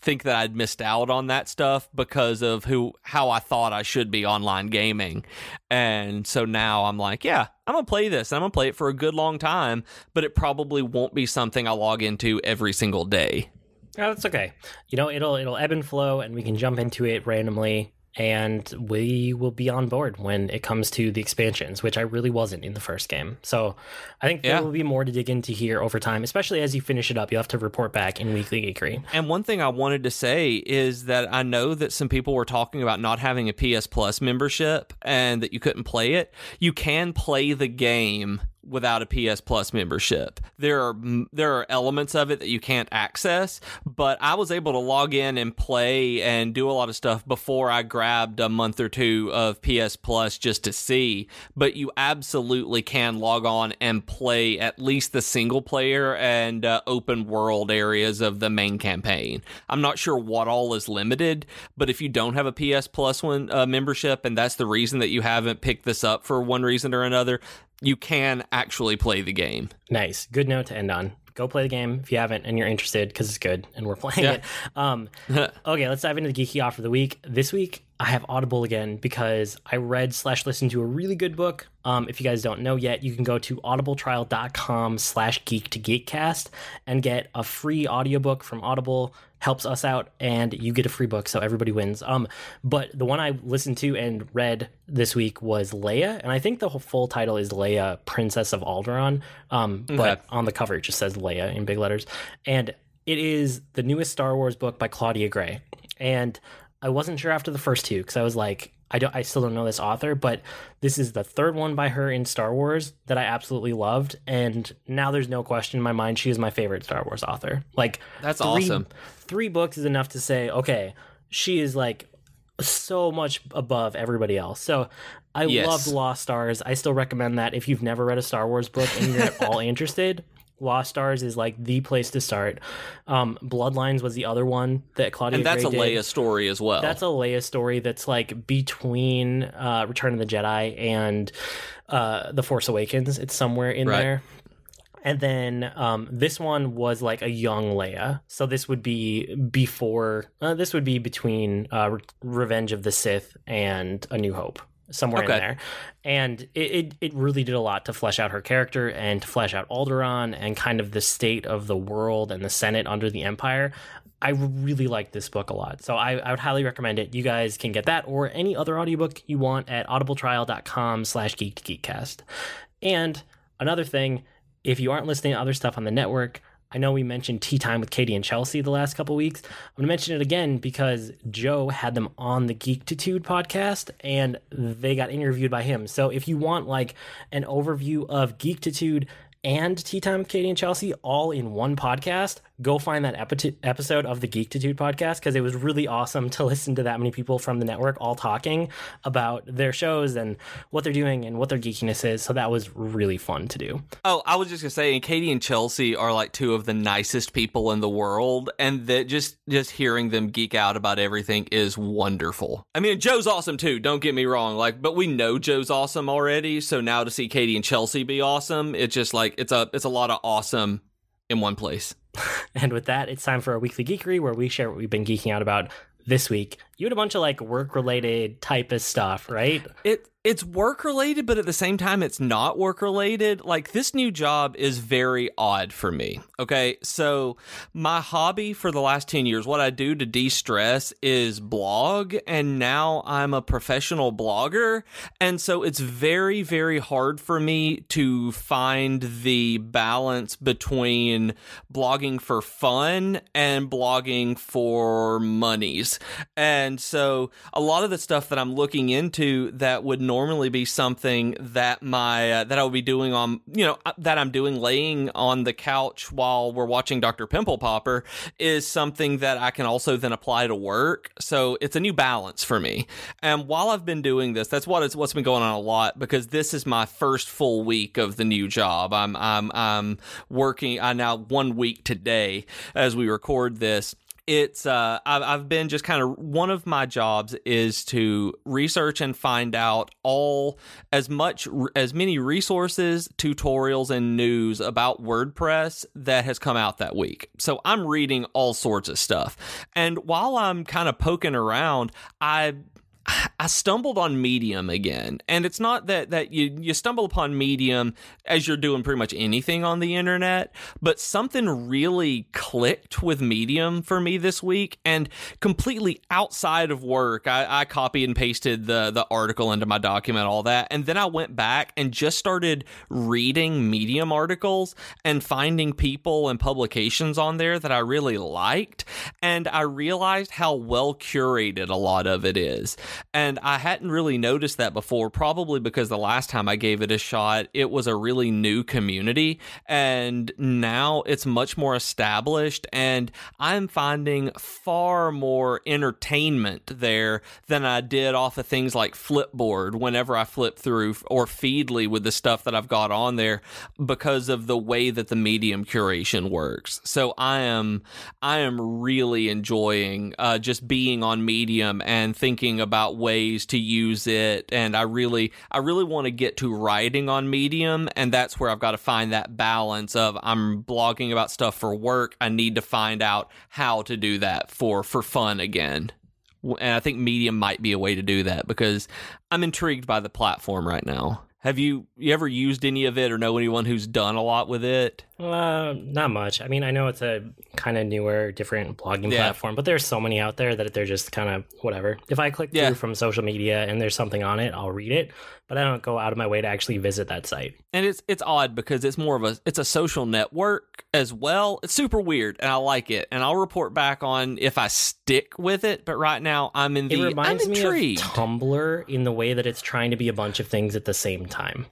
think that I'd missed out on that stuff because of who how I thought I should be online gaming. And so now I'm like, yeah, I'm going to play this. And I'm going to play it for a good long time, but it probably won't be something I log into every single day. Oh, that's okay. You know, it'll it'll ebb and flow and we can jump into it randomly and we will be on board when it comes to the expansions, which I really wasn't in the first game. So I think there yeah. will be more to dig into here over time, especially as you finish it up. You'll have to report back in Weekly Geekery. And one thing I wanted to say is that I know that some people were talking about not having a PS Plus membership and that you couldn't play it. You can play the game without a PS Plus membership. There are there are elements of it that you can't access, but I was able to log in and play and do a lot of stuff before I grabbed a month or two of PS Plus just to see. But you absolutely can log on and play at least the single player and uh, open world areas of the main campaign. I'm not sure what all is limited, but if you don't have a PS Plus one uh, membership and that's the reason that you haven't picked this up for one reason or another, you can actually play the game. Nice. Good note to end on. Go play the game if you haven't and you're interested because it's good and we're playing yeah. it. Um, okay, let's dive into the geeky offer of the week. This week, I have Audible again because I read slash listened to a really good book. Um, if you guys don't know yet, you can go to audibletrial.com slash geek to geekcast and get a free audiobook from Audible helps us out and you get a free book so everybody wins um but the one i listened to and read this week was leia and i think the full title is leia princess of alderaan um okay. but on the cover it just says leia in big letters and it is the newest Star Wars book by Claudia Gray. And I wasn't sure after the first two because I was like, I don't I still don't know this author, but this is the third one by her in Star Wars that I absolutely loved. And now there's no question in my mind she is my favorite Star Wars author. Like That's three, awesome. Three books is enough to say, okay, she is like so much above everybody else. So I Yes. loved Lost Stars. I still recommend that if you've never read a Star Wars book and you're at all interested. Lost Stars is like the place to start. Um, Bloodlines was the other one that Claudia And that's Gray a did. Leia story as well. That's a Leia story that's like between uh, Return of the Jedi and uh, The Force Awakens. It's somewhere in Right. there. And then um, this one was like a young Leia. So this would be before, uh, this would be between uh, Re- Revenge of the Sith and A New Hope, somewhere Okay. in there. And it, it, it really did a lot to flesh out her character and to flesh out Alderaan and kind of the state of the world and the Senate under the Empire. I really like this book a lot. So I, I would highly recommend it. You guys can get that or any other audiobook you want at audibletrial.com slash geek to geekcast. And another thing, if you aren't listening to other stuff on the network, I know we mentioned Tea Time with Katie and Chelsea the last couple weeks. I'm going to mention it again because Joe had them on the Geektitude podcast and they got interviewed by him. So if you want like an overview of Geektitude and Tea Time with Katie and Chelsea all in one podcast, go find that epi- episode of the Geektitude podcast because it was really awesome to listen to that many people from the network all talking about their shows and what they're doing and what their geekiness is. So that was really fun to do. Oh, I was just gonna say, and Katie and Chelsea are like two of the nicest people in the world, and that just just hearing them geek out about everything is wonderful. I mean, Joe's awesome too. Don't get me wrong, like, but we know Joe's awesome already. So now to see Katie and Chelsea be awesome, it's just like it's a it's a lot of awesome in one place. And with that, it's time for our weekly geekery where we share what we've been geeking out about this week. You had a bunch of like work related type of stuff, right? It it's work related, but at the same time, it's not work related. Like this new job is very odd for me. Okay, so my hobby for the last ten years, what I do to de stress is blog, and now I'm a professional blogger, and so it's very very hard for me to find the balance between blogging for fun and blogging for monies. And so a lot of the stuff that I'm looking into that would normally be something that my uh, that I would be doing on, you know, uh, that I'm doing laying on the couch while we're watching Dr. Pimple Popper is something that I can also then apply to work. So it's a new balance for me. And while I've been doing this, that's what is what's been going on a lot because this is my first full week of the new job. I'm I'm I'm working I now one week today as we record this it's uh I've, I've been just kind of one of my jobs is to research and find out all as much as many resources tutorials and news about wordpress that has come out that week. So i'm reading all sorts of stuff. And while i'm kind of poking around i I stumbled on Medium again, and it's not that that you you stumble upon Medium as you're doing pretty much anything on the internet, but something really clicked with Medium for me this week, and completely outside of work, I, I copied and pasted the the article into my document, all that, and then I went back and just started reading Medium articles and finding people and publications on there that I really liked, and I realized how well curated a lot of it is. And I hadn't really noticed that before, probably because the last time I gave it a shot, it was a really new community. And now it's much more established. And I'm finding far more entertainment there than I did off of things like Flipboard whenever I flip through or Feedly with the stuff that I've got on there because of the way that the medium curation works. So I am I am really enjoying uh, just being on medium and thinking about ways to use it and I really I really want to get to writing on medium and that's where I've got to find that balance of I'm blogging about stuff for work I need to find out how to do that for for fun again. And I think medium might be a way to do that because I'm intrigued by the platform right now Have you you ever used any of it or know anyone who's done a lot with it? Uh, not much. I mean, I know it's a kind of newer, different blogging Yeah. platform, but there's so many out there that they're just kind of whatever. If I click Yeah. through from social media and there's something on it, I'll read it, but I don't go out of my way to actually visit that site. and it's it's odd because it's more of a it's a social network as well. It's super weird, and I like it. And I'll report back on if I stick with it. But right now, I'm in the It reminds I'm me of. Tumblr in the way that it's trying to be a bunch of things at the same time.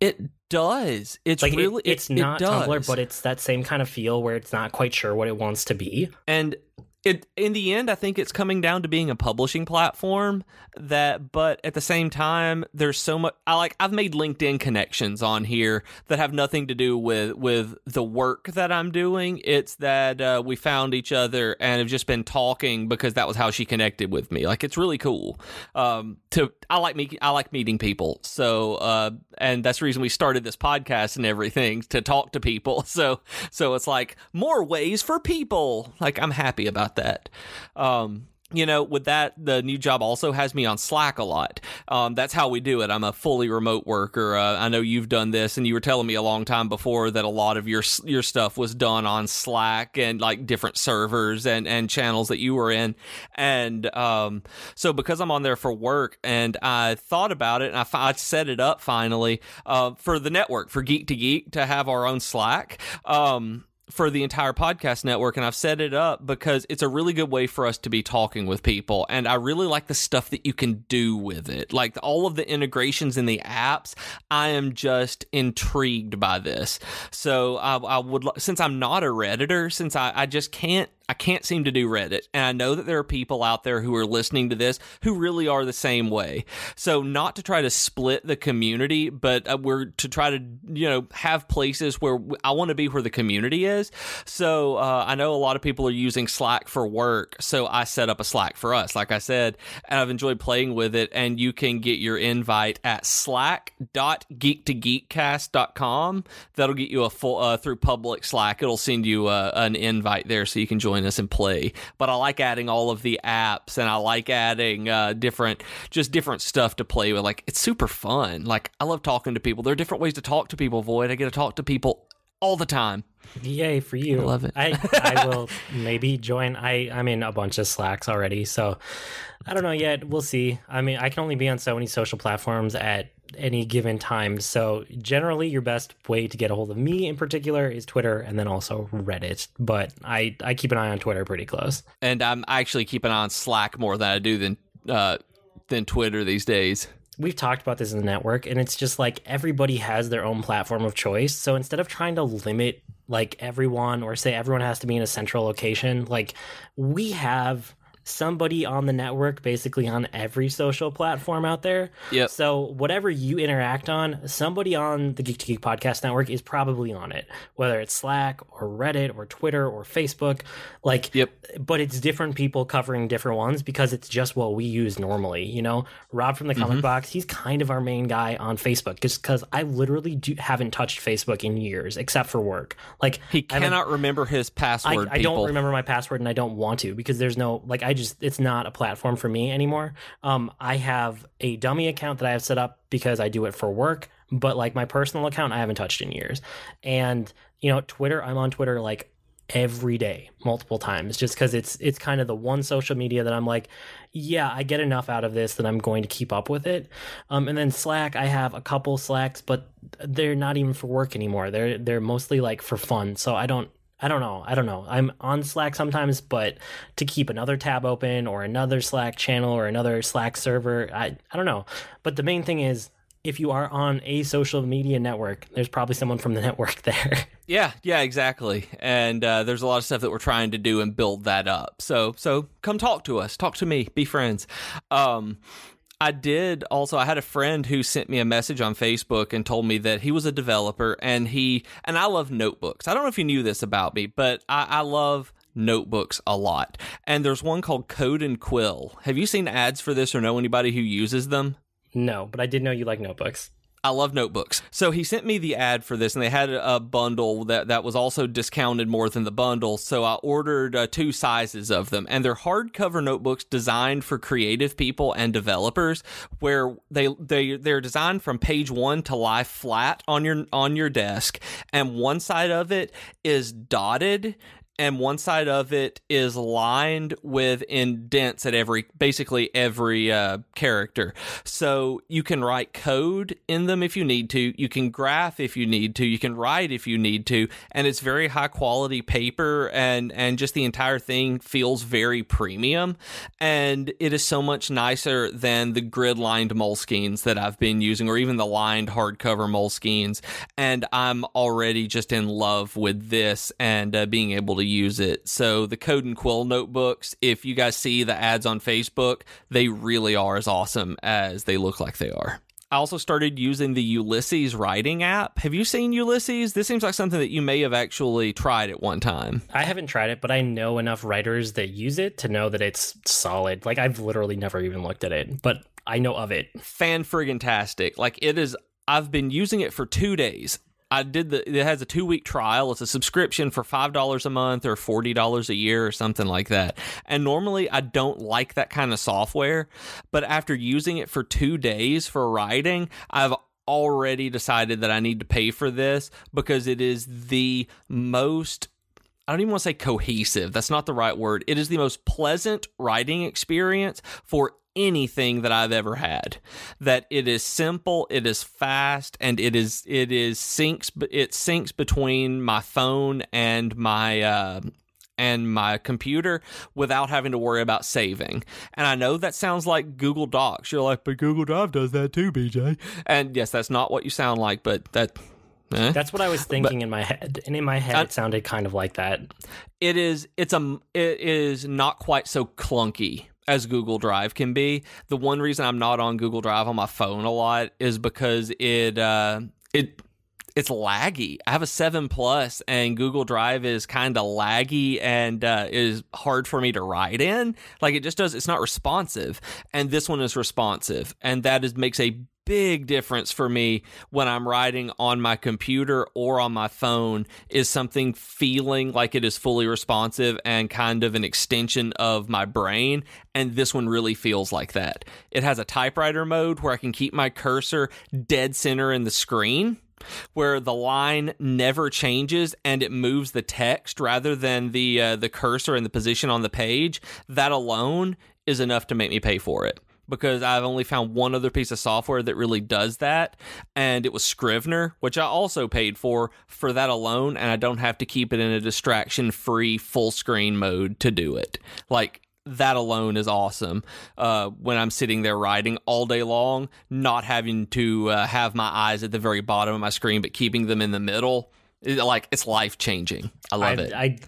it does. It's Like it- really it's it, not it. Tumblr, but it's that same kind of feel where it's not quite sure what it wants to be. and it in the end i think it's coming down to being a publishing platform that but at the same time there's so much i like i've made linkedin connections on here that have nothing to do with with the work that i'm doing. It's that uh, we found each other and have just been talking because that was how she connected with me. Like it's really cool. Um to i like me i like meeting people. So uh and that's the reason we started this podcast and everything to talk to people. So so it's like more ways for people. Like i'm happy about that um you know, with that, the new job also has me on Slack a lot. Um, that's how we do it. I'm a fully remote worker. Uh, I know you've done this, and you were telling me a long time before that a lot of your your stuff was done on Slack and like different servers and and channels that you were in. And um, so because I'm on there for work, and I thought about it, and I, I set it up finally uh, for the network for Geek to Geek to have our own Slack. Um, for the entire podcast network and I've set it up because it's a really good way for us to be talking with people. And I really like the stuff that you can do with it. Like all of the integrations in the apps I am just intrigued by this. So I, I would since I'm not a redditor since I, I just can't I can't seem to do Reddit. And I know that there are people out there who are listening to this who really are the same way. So, not to try to split the community, but uh, we're to try to, you know, have places where I want to be where the community is. So, uh, I know a lot of people are using Slack for work. So, I set up a Slack for us, like I said, and I've enjoyed playing with it. And you can get your invite at slack.geek2geekcast.com. That'll get you a full, uh, through public Slack, it'll send you uh, an invite there so you can join us and play. But I like adding all of the apps and I like adding uh, different, just different stuff to play with. Like, it's super fun. Like, I love talking to people. There are different ways to talk to people, Void. I get to talk to people all the time. Yay for you! I love it. I I will maybe join. I I'm in a bunch of Slacks already, so I don't know yet. We'll see. I mean, I can only be on so many social platforms at any given time. So generally, your best way to get a hold of me in particular is Twitter, and then also Reddit. But I I keep an eye on Twitter pretty close. And I'm actually keep an eye on Slack more than I do than uh, than Twitter these days. we've talked about this in the network and it's just like everybody has their own platform of choice so instead of trying to limit like everyone or say everyone has to be in a central location like we have somebody on the network basically on every social platform out there Yep. so whatever you interact on somebody on the geek to geek podcast network is probably on it whether it's slack or reddit or twitter or facebook like Yep. but it's different people covering different ones because it's just what we use normally. You know, Rob from the Mm-hmm. comic box, he's kind of our main guy on Facebook, just because I literally do, haven't touched Facebook in years, except for work. Like He cannot remember his password. I people. don't remember my password and I don't want to because there's no like I just it's not a platform for me anymore. Um I have a dummy account that I have set up because I do it for work, but like my personal account I haven't touched in years. And you know, Twitter, I'm on Twitter like every day, multiple times just cuz it's it's kind of the one social media that I'm like, yeah, I get enough out of this that I'm going to keep up with it. Um and then Slack, I have a couple Slacks, but they're not even for work anymore. They're they're mostly like for fun. So I don't I don't know. I don't know. I'm on Slack sometimes, but to keep another tab open or another Slack channel or another Slack server, I, I don't know. But the main thing is, if you are on a social media network, there's probably someone from the network there. Yeah, yeah, exactly. And uh, there's a lot of stuff that we're trying to do and build that up. So, so come talk to us, talk to me, be friends. Um, I did also. I had a friend who sent me a message on Facebook and told me that he was a developer and he and I love notebooks. I don't know if you knew this about me, but I, I love notebooks a lot. And there's one called Code and Quill. Have you seen ads for this or know anybody who uses them? no, but I did know you like notebooks. I love notebooks. So he sent me the ad for this, and they had a bundle that, that was also discounted more than the bundle. So I ordered uh, two sizes of them, and they're hardcover notebooks designed for creative people and developers, where they they they're designed from page one to lie flat on your on your desk, and one side of it is dotted and one side of it is lined with indents at every basically every uh, character. So you can write code in them if you need to. You can graph if you need to. You can write if you need to. And it's very high quality paper and and just the entire thing feels very premium. And it is so much nicer than the grid lined moleskines that I've been using or even the lined hardcover moleskines. And I'm already just in love with this and uh, being able to use it. So the Code and Quill notebooks, if you guys see the ads on Facebook, they really are as awesome as they look like they are. I also started using the Ulysses writing app. Have you seen Ulysses? This seems like something that you may have actually tried at one time. I haven't tried it, but I know enough writers that use it to know that it's solid. Like I've literally never even looked at it, but I know of it. Fan friggin' tastic. Like it is I've been using it for two days I did the it has a two week trial. It's a subscription for five dollars a month or forty dollars a year or something like that. And normally I don't like that kind of software, but after using it for two days for writing, I've already decided that I need to pay for this because it is the most I don't even want to say cohesive. That's not the right word. It is the most pleasant writing experience for anything that I've ever had. That it is simple, it is fast, and it is it is syncs it syncs between my phone and my uh, and my computer without having to worry about saving. And I know that sounds like Google Docs. You're like, but Google Drive does that too, BJ. And yes, that's not what you sound like, but that Eh? That's what I was thinking but, in my head, and in my head, uh, it sounded kind of like that. It is. It's a. It is not quite so clunky as Google Drive can be. The one reason I'm not on Google Drive on my phone a lot is because it uh, it it's laggy. I have a seven plus, and Google Drive is kind of laggy and uh, is hard for me to write in. Like it just does. It's not responsive, and this one is responsive, and that is makes a big difference for me when I'm writing on my computer or on my phone is something feeling like it is fully responsive and kind of an extension of my brain. And this one really feels like that. It has a typewriter mode where I can keep my cursor dead center in the screen where the line never changes and it moves the text rather than the uh, the cursor and the position on the page that alone is enough to make me pay for it because I've only found one other piece of software that really does that, and it was Scrivener, which I also paid for for that alone, and I don't have to keep it in a distraction free full screen mode to do it. Like, that alone is awesome. Uh, when I'm sitting there writing all day long, not having to uh, have my eyes at the very bottom of my screen, but keeping them in the middle, it, like it's life changing. I love I, it. I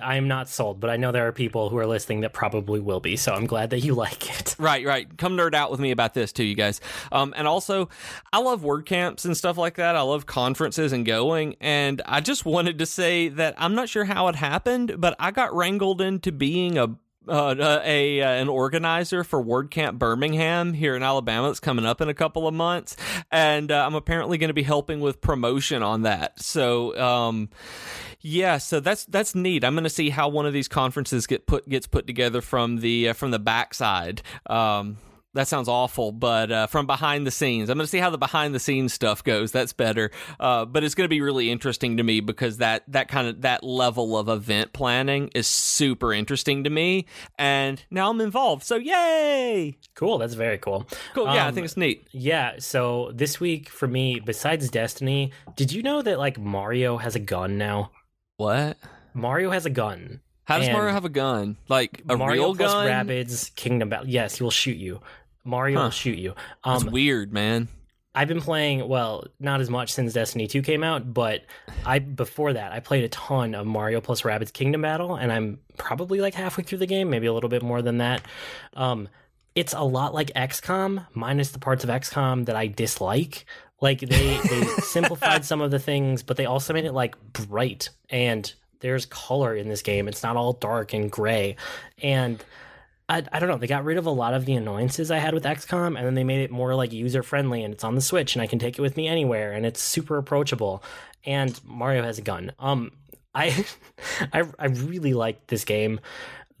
I am not sold, but I know there are people who are listening that probably will be. So I'm glad that you like it. Right, right. Come nerd out with me about this too, you guys. Um, and also, I love WordCamps and stuff like that. I love conferences and going. And I just wanted to say that I'm not sure how it happened, but I got wrangled into being a uh, uh, a uh, an organizer for WordCamp Birmingham here in Alabama that's coming up in a couple of months, and uh, I'm apparently going to be helping with promotion on that. So, um, yeah, so that's that's neat. I'm going to see how one of these conferences get put gets put together from the uh, from the backside. Um, that sounds awful, but uh, from behind the scenes, I'm going to see how the behind the scenes stuff goes. That's better, uh, but it's going to be really interesting to me because that that kind of that level of event planning is super interesting to me, and now I'm involved. So yay! Cool, that's very cool. Cool, yeah, um, I think it's neat. Yeah, so this week for me, besides Destiny, did you know that like Mario has a gun now? What? Mario has a gun. How does Mario have a gun? Like a Mario real plus gun? Rabbids Kingdom Battle. Yes, he will shoot you. Mario huh. will shoot you. Um, That's weird, man. I've been playing well, not as much since Destiny 2 came out, but I before that I played a ton of Mario plus Rabbids Kingdom Battle, and I'm probably like halfway through the game, maybe a little bit more than that. Um, it's a lot like XCOM, minus the parts of XCOM that I dislike. Like they they simplified some of the things, but they also made it like bright and there's color in this game. It's not all dark and gray. And I, I don't know. They got rid of a lot of the annoyances I had with XCOM, and then they made it more like user friendly, and it's on the Switch, and I can take it with me anywhere, and it's super approachable. And Mario has a gun. Um, I, I, I really like this game.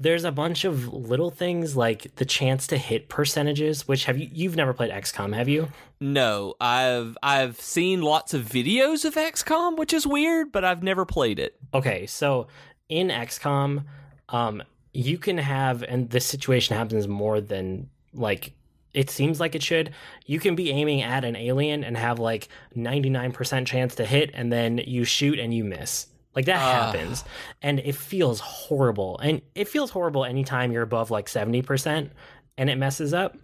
There's a bunch of little things like the chance to hit percentages. Which have you? You've never played XCOM, have you? No, I've I've seen lots of videos of XCOM, which is weird, but I've never played it. Okay, so in XCOM, um, you can have, and this situation happens more than like it seems like it should. You can be aiming at an alien and have like 99% chance to hit, and then you shoot and you miss. Like that Ah. happens, and it feels horrible. And it feels horrible anytime you're above like 70% and it messes up.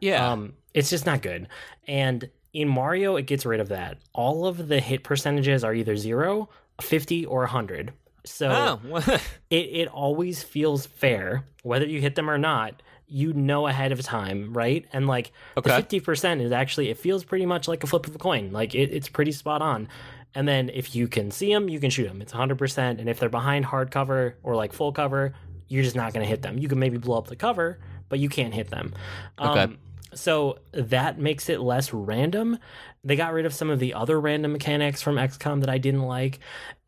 Yeah. Um, it's just not good. And in Mario, it gets rid of that. All of the hit percentages are either zero, 50, or 100. So oh, it, it always feels fair whether you hit them or not you know ahead of time right? And like Okay. the 50% is actually it feels pretty much like a flip of a coin. Like it, it's pretty spot on. And then if you can see them you can shoot them it's 100% and if they're behind hard cover or like full cover you're just not going to hit them. You can maybe blow up the cover but you can't hit them. Okay. um, so that makes it less random. They got rid of some of the other random mechanics from XCOM that I didn't like.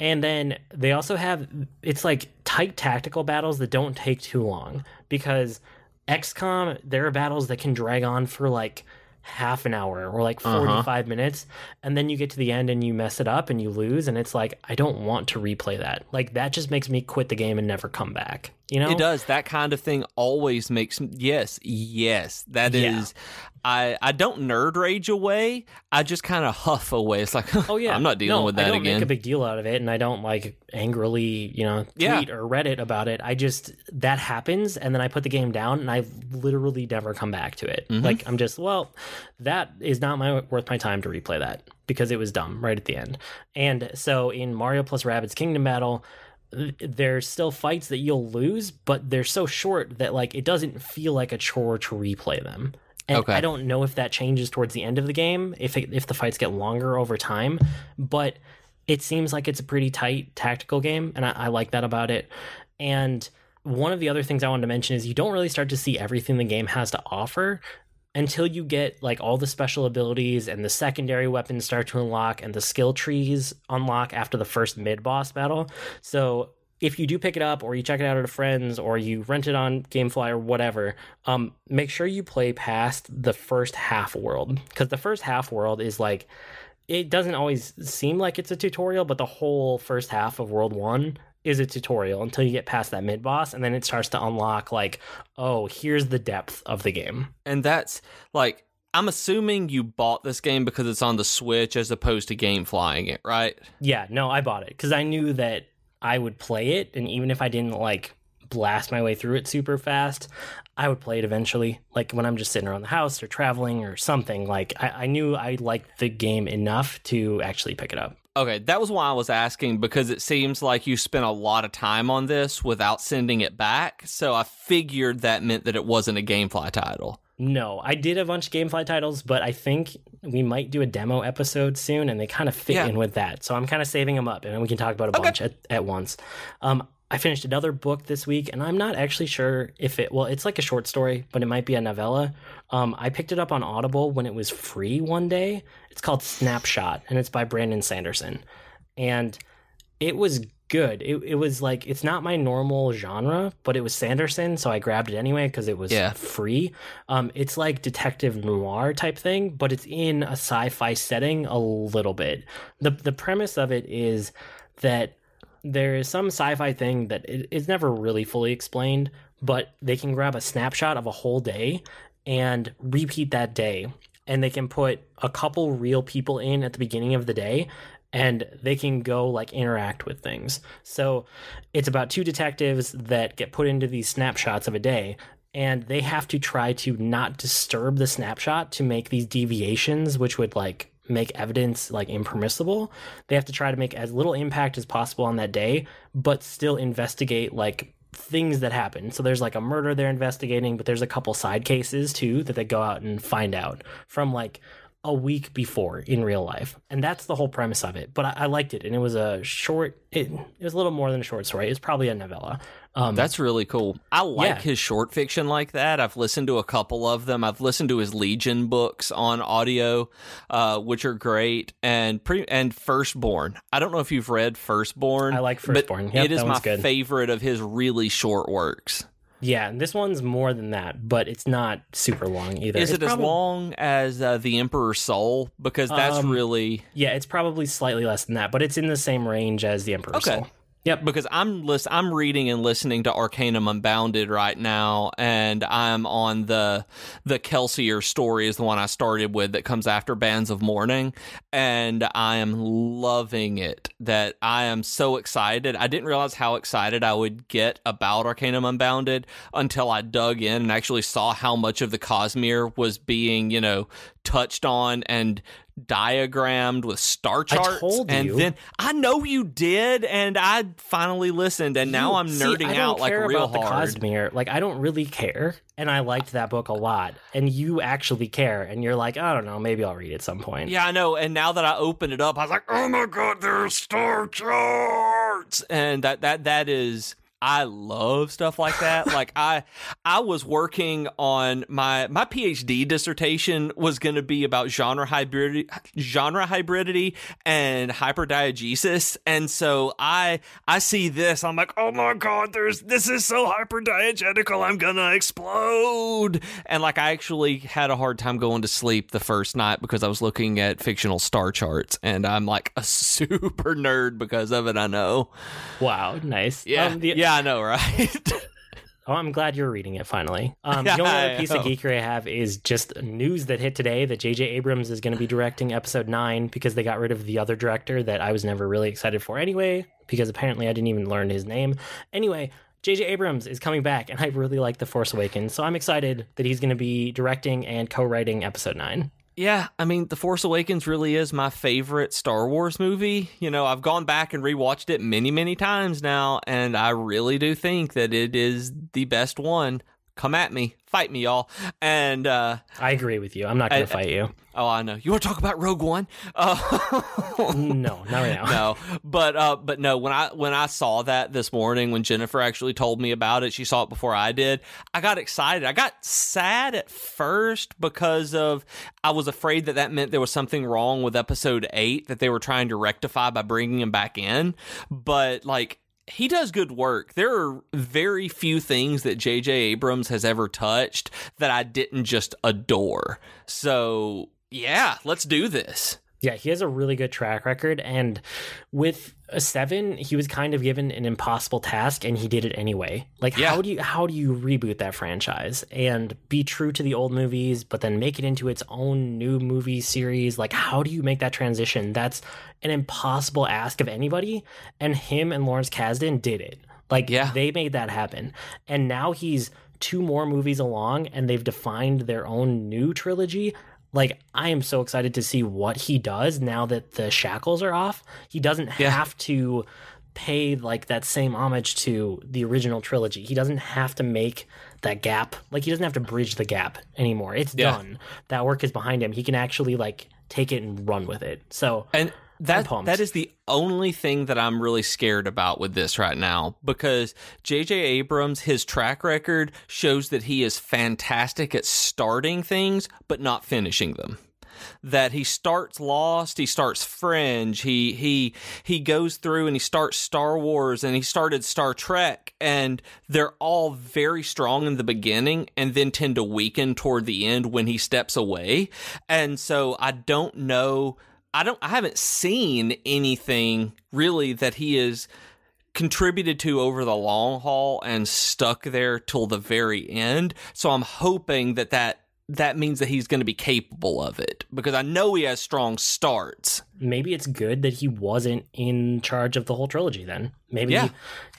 And then they also have it's like tight tactical battles that don't take too long because XCOM there are battles that can drag on for like half an hour or like Uh-huh. 45 minutes and then you get to the end and you mess it up and you lose and it's like I don't want to replay that. Like that just makes me quit the game and never come back. You know? it does. That kind of thing always makes yes, yes. That is. Yeah. I I don't nerd rage away. I just kind of huff away. It's like, Oh yeah, I'm not dealing No, with that I don't again. Make a big deal out of it, and I don't like angrily, you know, Yeah. tweet or Reddit about it. I just that happens, and then I put the game down, and I literally never come back to it. Mm-hmm. Like I'm just, well, that is not my worth my time to replay that because it was dumb right at the end. And so in Mario plus Rabbids Kingdom Battle. Th- There's still fights that you'll lose, but they're so short that like it doesn't feel like a chore to replay them. And Okay. I don't know if that changes towards the end of the game, if it, if the fights get longer over time, but it seems like it's a pretty tight tactical game, and I, I like that about it. And one of the other things I wanted to mention is you don't really start to see everything the game has to offer until you get like all the special abilities and the secondary weapons start to unlock and the skill trees unlock after the first mid boss battle. So if you do pick it up or you check it out at a friend's or you rent it on Gamefly or whatever, um, make sure you play past the first half world because the first half world is like it doesn't always seem like it's a tutorial, but the whole first half of World One is a tutorial until you get past that mid boss, and then it starts to unlock like, oh, here's the depth of the game. and that's like, I'm assuming you bought this game because it's on the Switch as opposed to game flying it, right? Yeah, no, I bought it because I knew that I would play it, and even if I didn't like blast my way through it super fast, I would play it eventually. Like when I'm just sitting around the house or traveling or something. Like I, I knew I liked the game enough to actually pick it up. Okay, that was why I was asking because it seems like you spent a lot of time on this without sending it back. So I figured that meant that it wasn't a GameFly title. No, I did a bunch of GameFly titles, but I think we might do a demo episode soon, and they kind of fit Yeah. in with that. So I'm kind of saving them up, and we can talk about a Okay. bunch at, at once. Um, I finished another book this week, and I'm not actually sure if it. Well, it's like a short story, but it might be a novella. Um, I picked it up on Audible when it was free one day. It's called Snapshot, and it's by Brandon Sanderson, and it was good. It, it was like it's not my normal genre, but it was Sanderson, so I grabbed it anyway because it was Yeah. free. Um, it's like detective noir type thing, but it's in a sci-fi setting a little bit. the The premise of it is that there is some sci-fi thing that it, it's never really fully explained, but they can grab a snapshot of a whole day and repeat that day, and they can put a couple real people in at the beginning of the day and they can go like interact with things. So it's about two detectives that get put into these snapshots of a day and they have to try to not disturb the snapshot to make these deviations which would like make evidence like impermissible. They have to try to make as little impact as possible on that day but still investigate like things that happen. So there's like a murder they're investigating, but there's a couple side cases too that they go out and find out from like a week before in real life. And that's the whole premise of it. But I, I liked it. And it was a short, it, it was a little more than a short story. It was probably a novella. Um, That's really cool. I like Yeah. his short fiction like that. I've listened to a couple of them. I've listened to his Legion books on audio, uh, which are great. And pre- and Firstborn. I don't know if you've read Firstborn. I like Firstborn. Yep, it is my good. favorite of his really short works. yeah, this one's more than that, but it's not super long either. Is It's it as long as uh, The Emperor's Soul? Because that's Um, really Yeah, it's probably slightly less than that, but it's in the same range as the Emperor's Okay. Soul. Yep. because I'm lis- I'm reading and listening to Arcanum Unbounded right now, and I'm on the the Kelsier story is the one I started with that comes after Bands of Mourning, and I am loving it. That I am so excited. I didn't realize how excited I would get about Arcanum Unbounded until I dug in and actually saw how much of the Cosmere was being you know touched on and diagrammed with star charts and you. then I know you did, and I finally listened, and now I'm see, nerding don't out like real about hard. The Cosmere. Like I don't really care, and I liked that book a lot. And you actually care, and you're like, I don't know, maybe I'll read it at some point. Yeah, I know. And now that I open it up, I was like, "Oh my god, there's star charts!" And that that that is. I love stuff like that. like I I was working on my my PhD dissertation was going to be about genre hybridity genre hybridity and hyperdiegesis and so I I see this I'm like, "Oh my god, there's this is so hyperdiegetical. I'm going to explode." And like I actually had a hard time going to sleep the first night because I was looking at fictional star charts and I'm like a super nerd because of it, I know. Wow, nice. Yeah. Um, the- yeah, I know, right? Oh, I'm glad you're reading it finally. Um, the only other piece of geekery I have is just news that hit today that J.J. Abrams is going to be directing episode nine because they got rid of the other director that I was never really excited for anyway, because apparently I didn't even learn his name. Anyway, J.J. Abrams is coming back, and I really like The Force Awakens, so I'm excited that he's going to be directing and co writing episode nine. Yeah, I mean, The Force Awakens really is my favorite Star Wars movie. You know, I've gone back and rewatched it many, many times now, and I really do think that it is the best one. Come at me, fight me, y'all. And uh I agree with you. I'm not going to fight you. oh, I know you want to talk about Rogue One. Uh, No, not right now. no, but uh, but no. When I when I saw that this morning, when Jennifer actually told me about it, she saw it before I did. I got excited. I got sad at first because of I was afraid that that meant there was something wrong with episode eight that they were trying to rectify by bringing him back in. But like he does good work. There are very few things that J.J. Abrams has ever touched that I didn't just adore. So yeah, let's do this. Yeah, he has a really good track record. And with a seven, he was kind of given an impossible task and he did it anyway. Like Yeah. how do you how do you reboot that franchise and be true to the old movies, but then make it into its own new movie series? Like how do you make that transition? That's an impossible ask of anybody. And him and Lawrence Kasdan did it. Like Yeah. they made that happen. And now he's two more movies along and they've defined their own new trilogy like I am so excited to see what he does now that the shackles are off. He doesn't Yeah. have to pay like that same homage to the original trilogy. He doesn't have to make that gap. Like he doesn't have to bridge the gap anymore. It's Yeah. done. That work is behind him. He can actually like take it and run with it. So And that that is the only thing that I'm really scared about with this right now because JJ Abrams his track record shows that he is fantastic at starting things but not finishing them. That he starts Lost, he starts Fringe, he he he goes through and he starts Star Wars and he started Star Trek and they're all very strong in the beginning and then tend to weaken toward the end when he steps away. And so I don't know I don't I haven't seen anything really that he is contributed to over the long haul and stuck there till the very end. So I'm hoping that that that means that he's going to be capable of it because I know he has strong starts. maybe it's good that he wasn't in charge of the whole trilogy then. Maybe Yeah.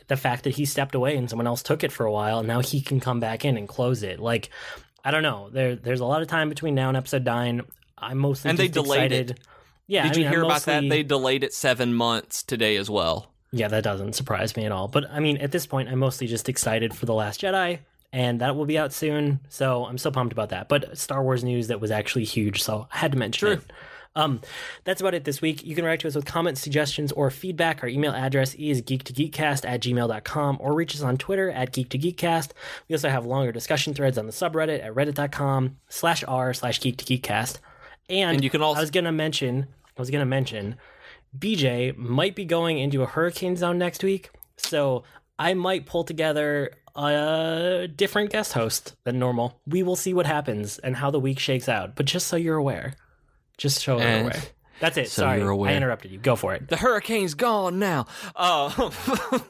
the fact that he stepped away and someone else took it for a while, now he can come back in and close it. Like I don't know. There there's a lot of time between now and episode 9. I'm mostly And they just delayed excited. it. Yeah, Did I you mean, hear I'm about that? They delayed it 7 months today as well. Yeah, that doesn't surprise me at all. But I mean, at this point, I'm mostly just excited for The Last Jedi, and that will be out soon. So I'm so pumped about that. But Star Wars news that was actually huge, so I had to mention True. it. Um, that's about it this week. You can write to us with comments, suggestions, or feedback. Our email address is geek2geekcast at gmail.com or reach us on Twitter at geek2geekcast. We also have longer discussion threads on the subreddit at reddit.com slash r slash geek2geekcast. And, And you can also- I was going to mention, I was going to mention, BJ might be going into a hurricane zone next week. So I might pull together a different guest host than normal. We will see what happens and how the week shakes out. But just so you're aware, just so you're aware. That's it. so Sorry. I interrupted you. Go for it. The hurricane's gone now. Uh,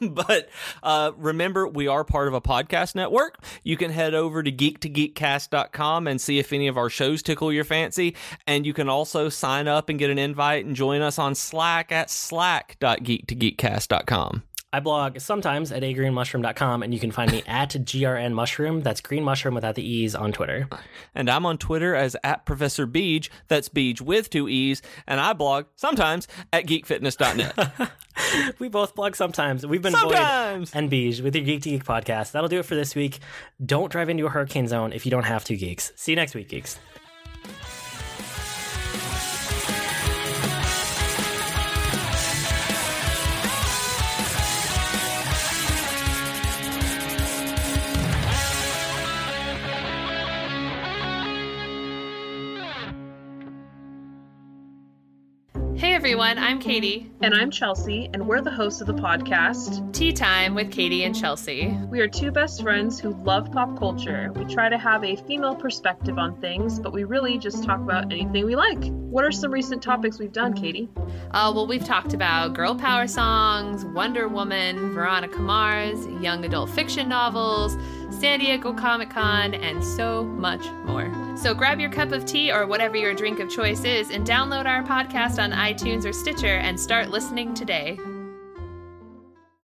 but uh, remember, we are part of a podcast network. You can head over to geek2geekcast.com and see if any of our shows tickle your fancy. And you can also sign up and get an invite and join us on Slack at slack.geek2geekcast.com. I blog sometimes at agreenmushroom.com, and you can find me at grnmushroom. That's green mushroom without the e's on Twitter. And I'm on Twitter as at Professor Beej. That's Beej with two E's. And I blog sometimes at geekfitness.net. we both blog sometimes. We've been Sometimes. Void and Beej with your Geek to Geek podcast. That'll do it for this week. Don't drive into a hurricane zone if you don't have to, geeks. See you next week, geeks. Everyone, I'm Katie. And I'm Chelsea, and we're the hosts of the podcast. Tea time with Katie and Chelsea. We are two best friends who love pop culture. We try to have a female perspective on things, but we really just talk about anything we like. What are some recent topics we've done, Katie? Uh, well, we've talked about girl power songs, Wonder Woman, Veronica Mars, young adult fiction novels, San Diego Comic Con, and so much more. So grab your cup of tea or whatever your drink of choice is and download our podcast on iTunes or Stitcher and start listening today.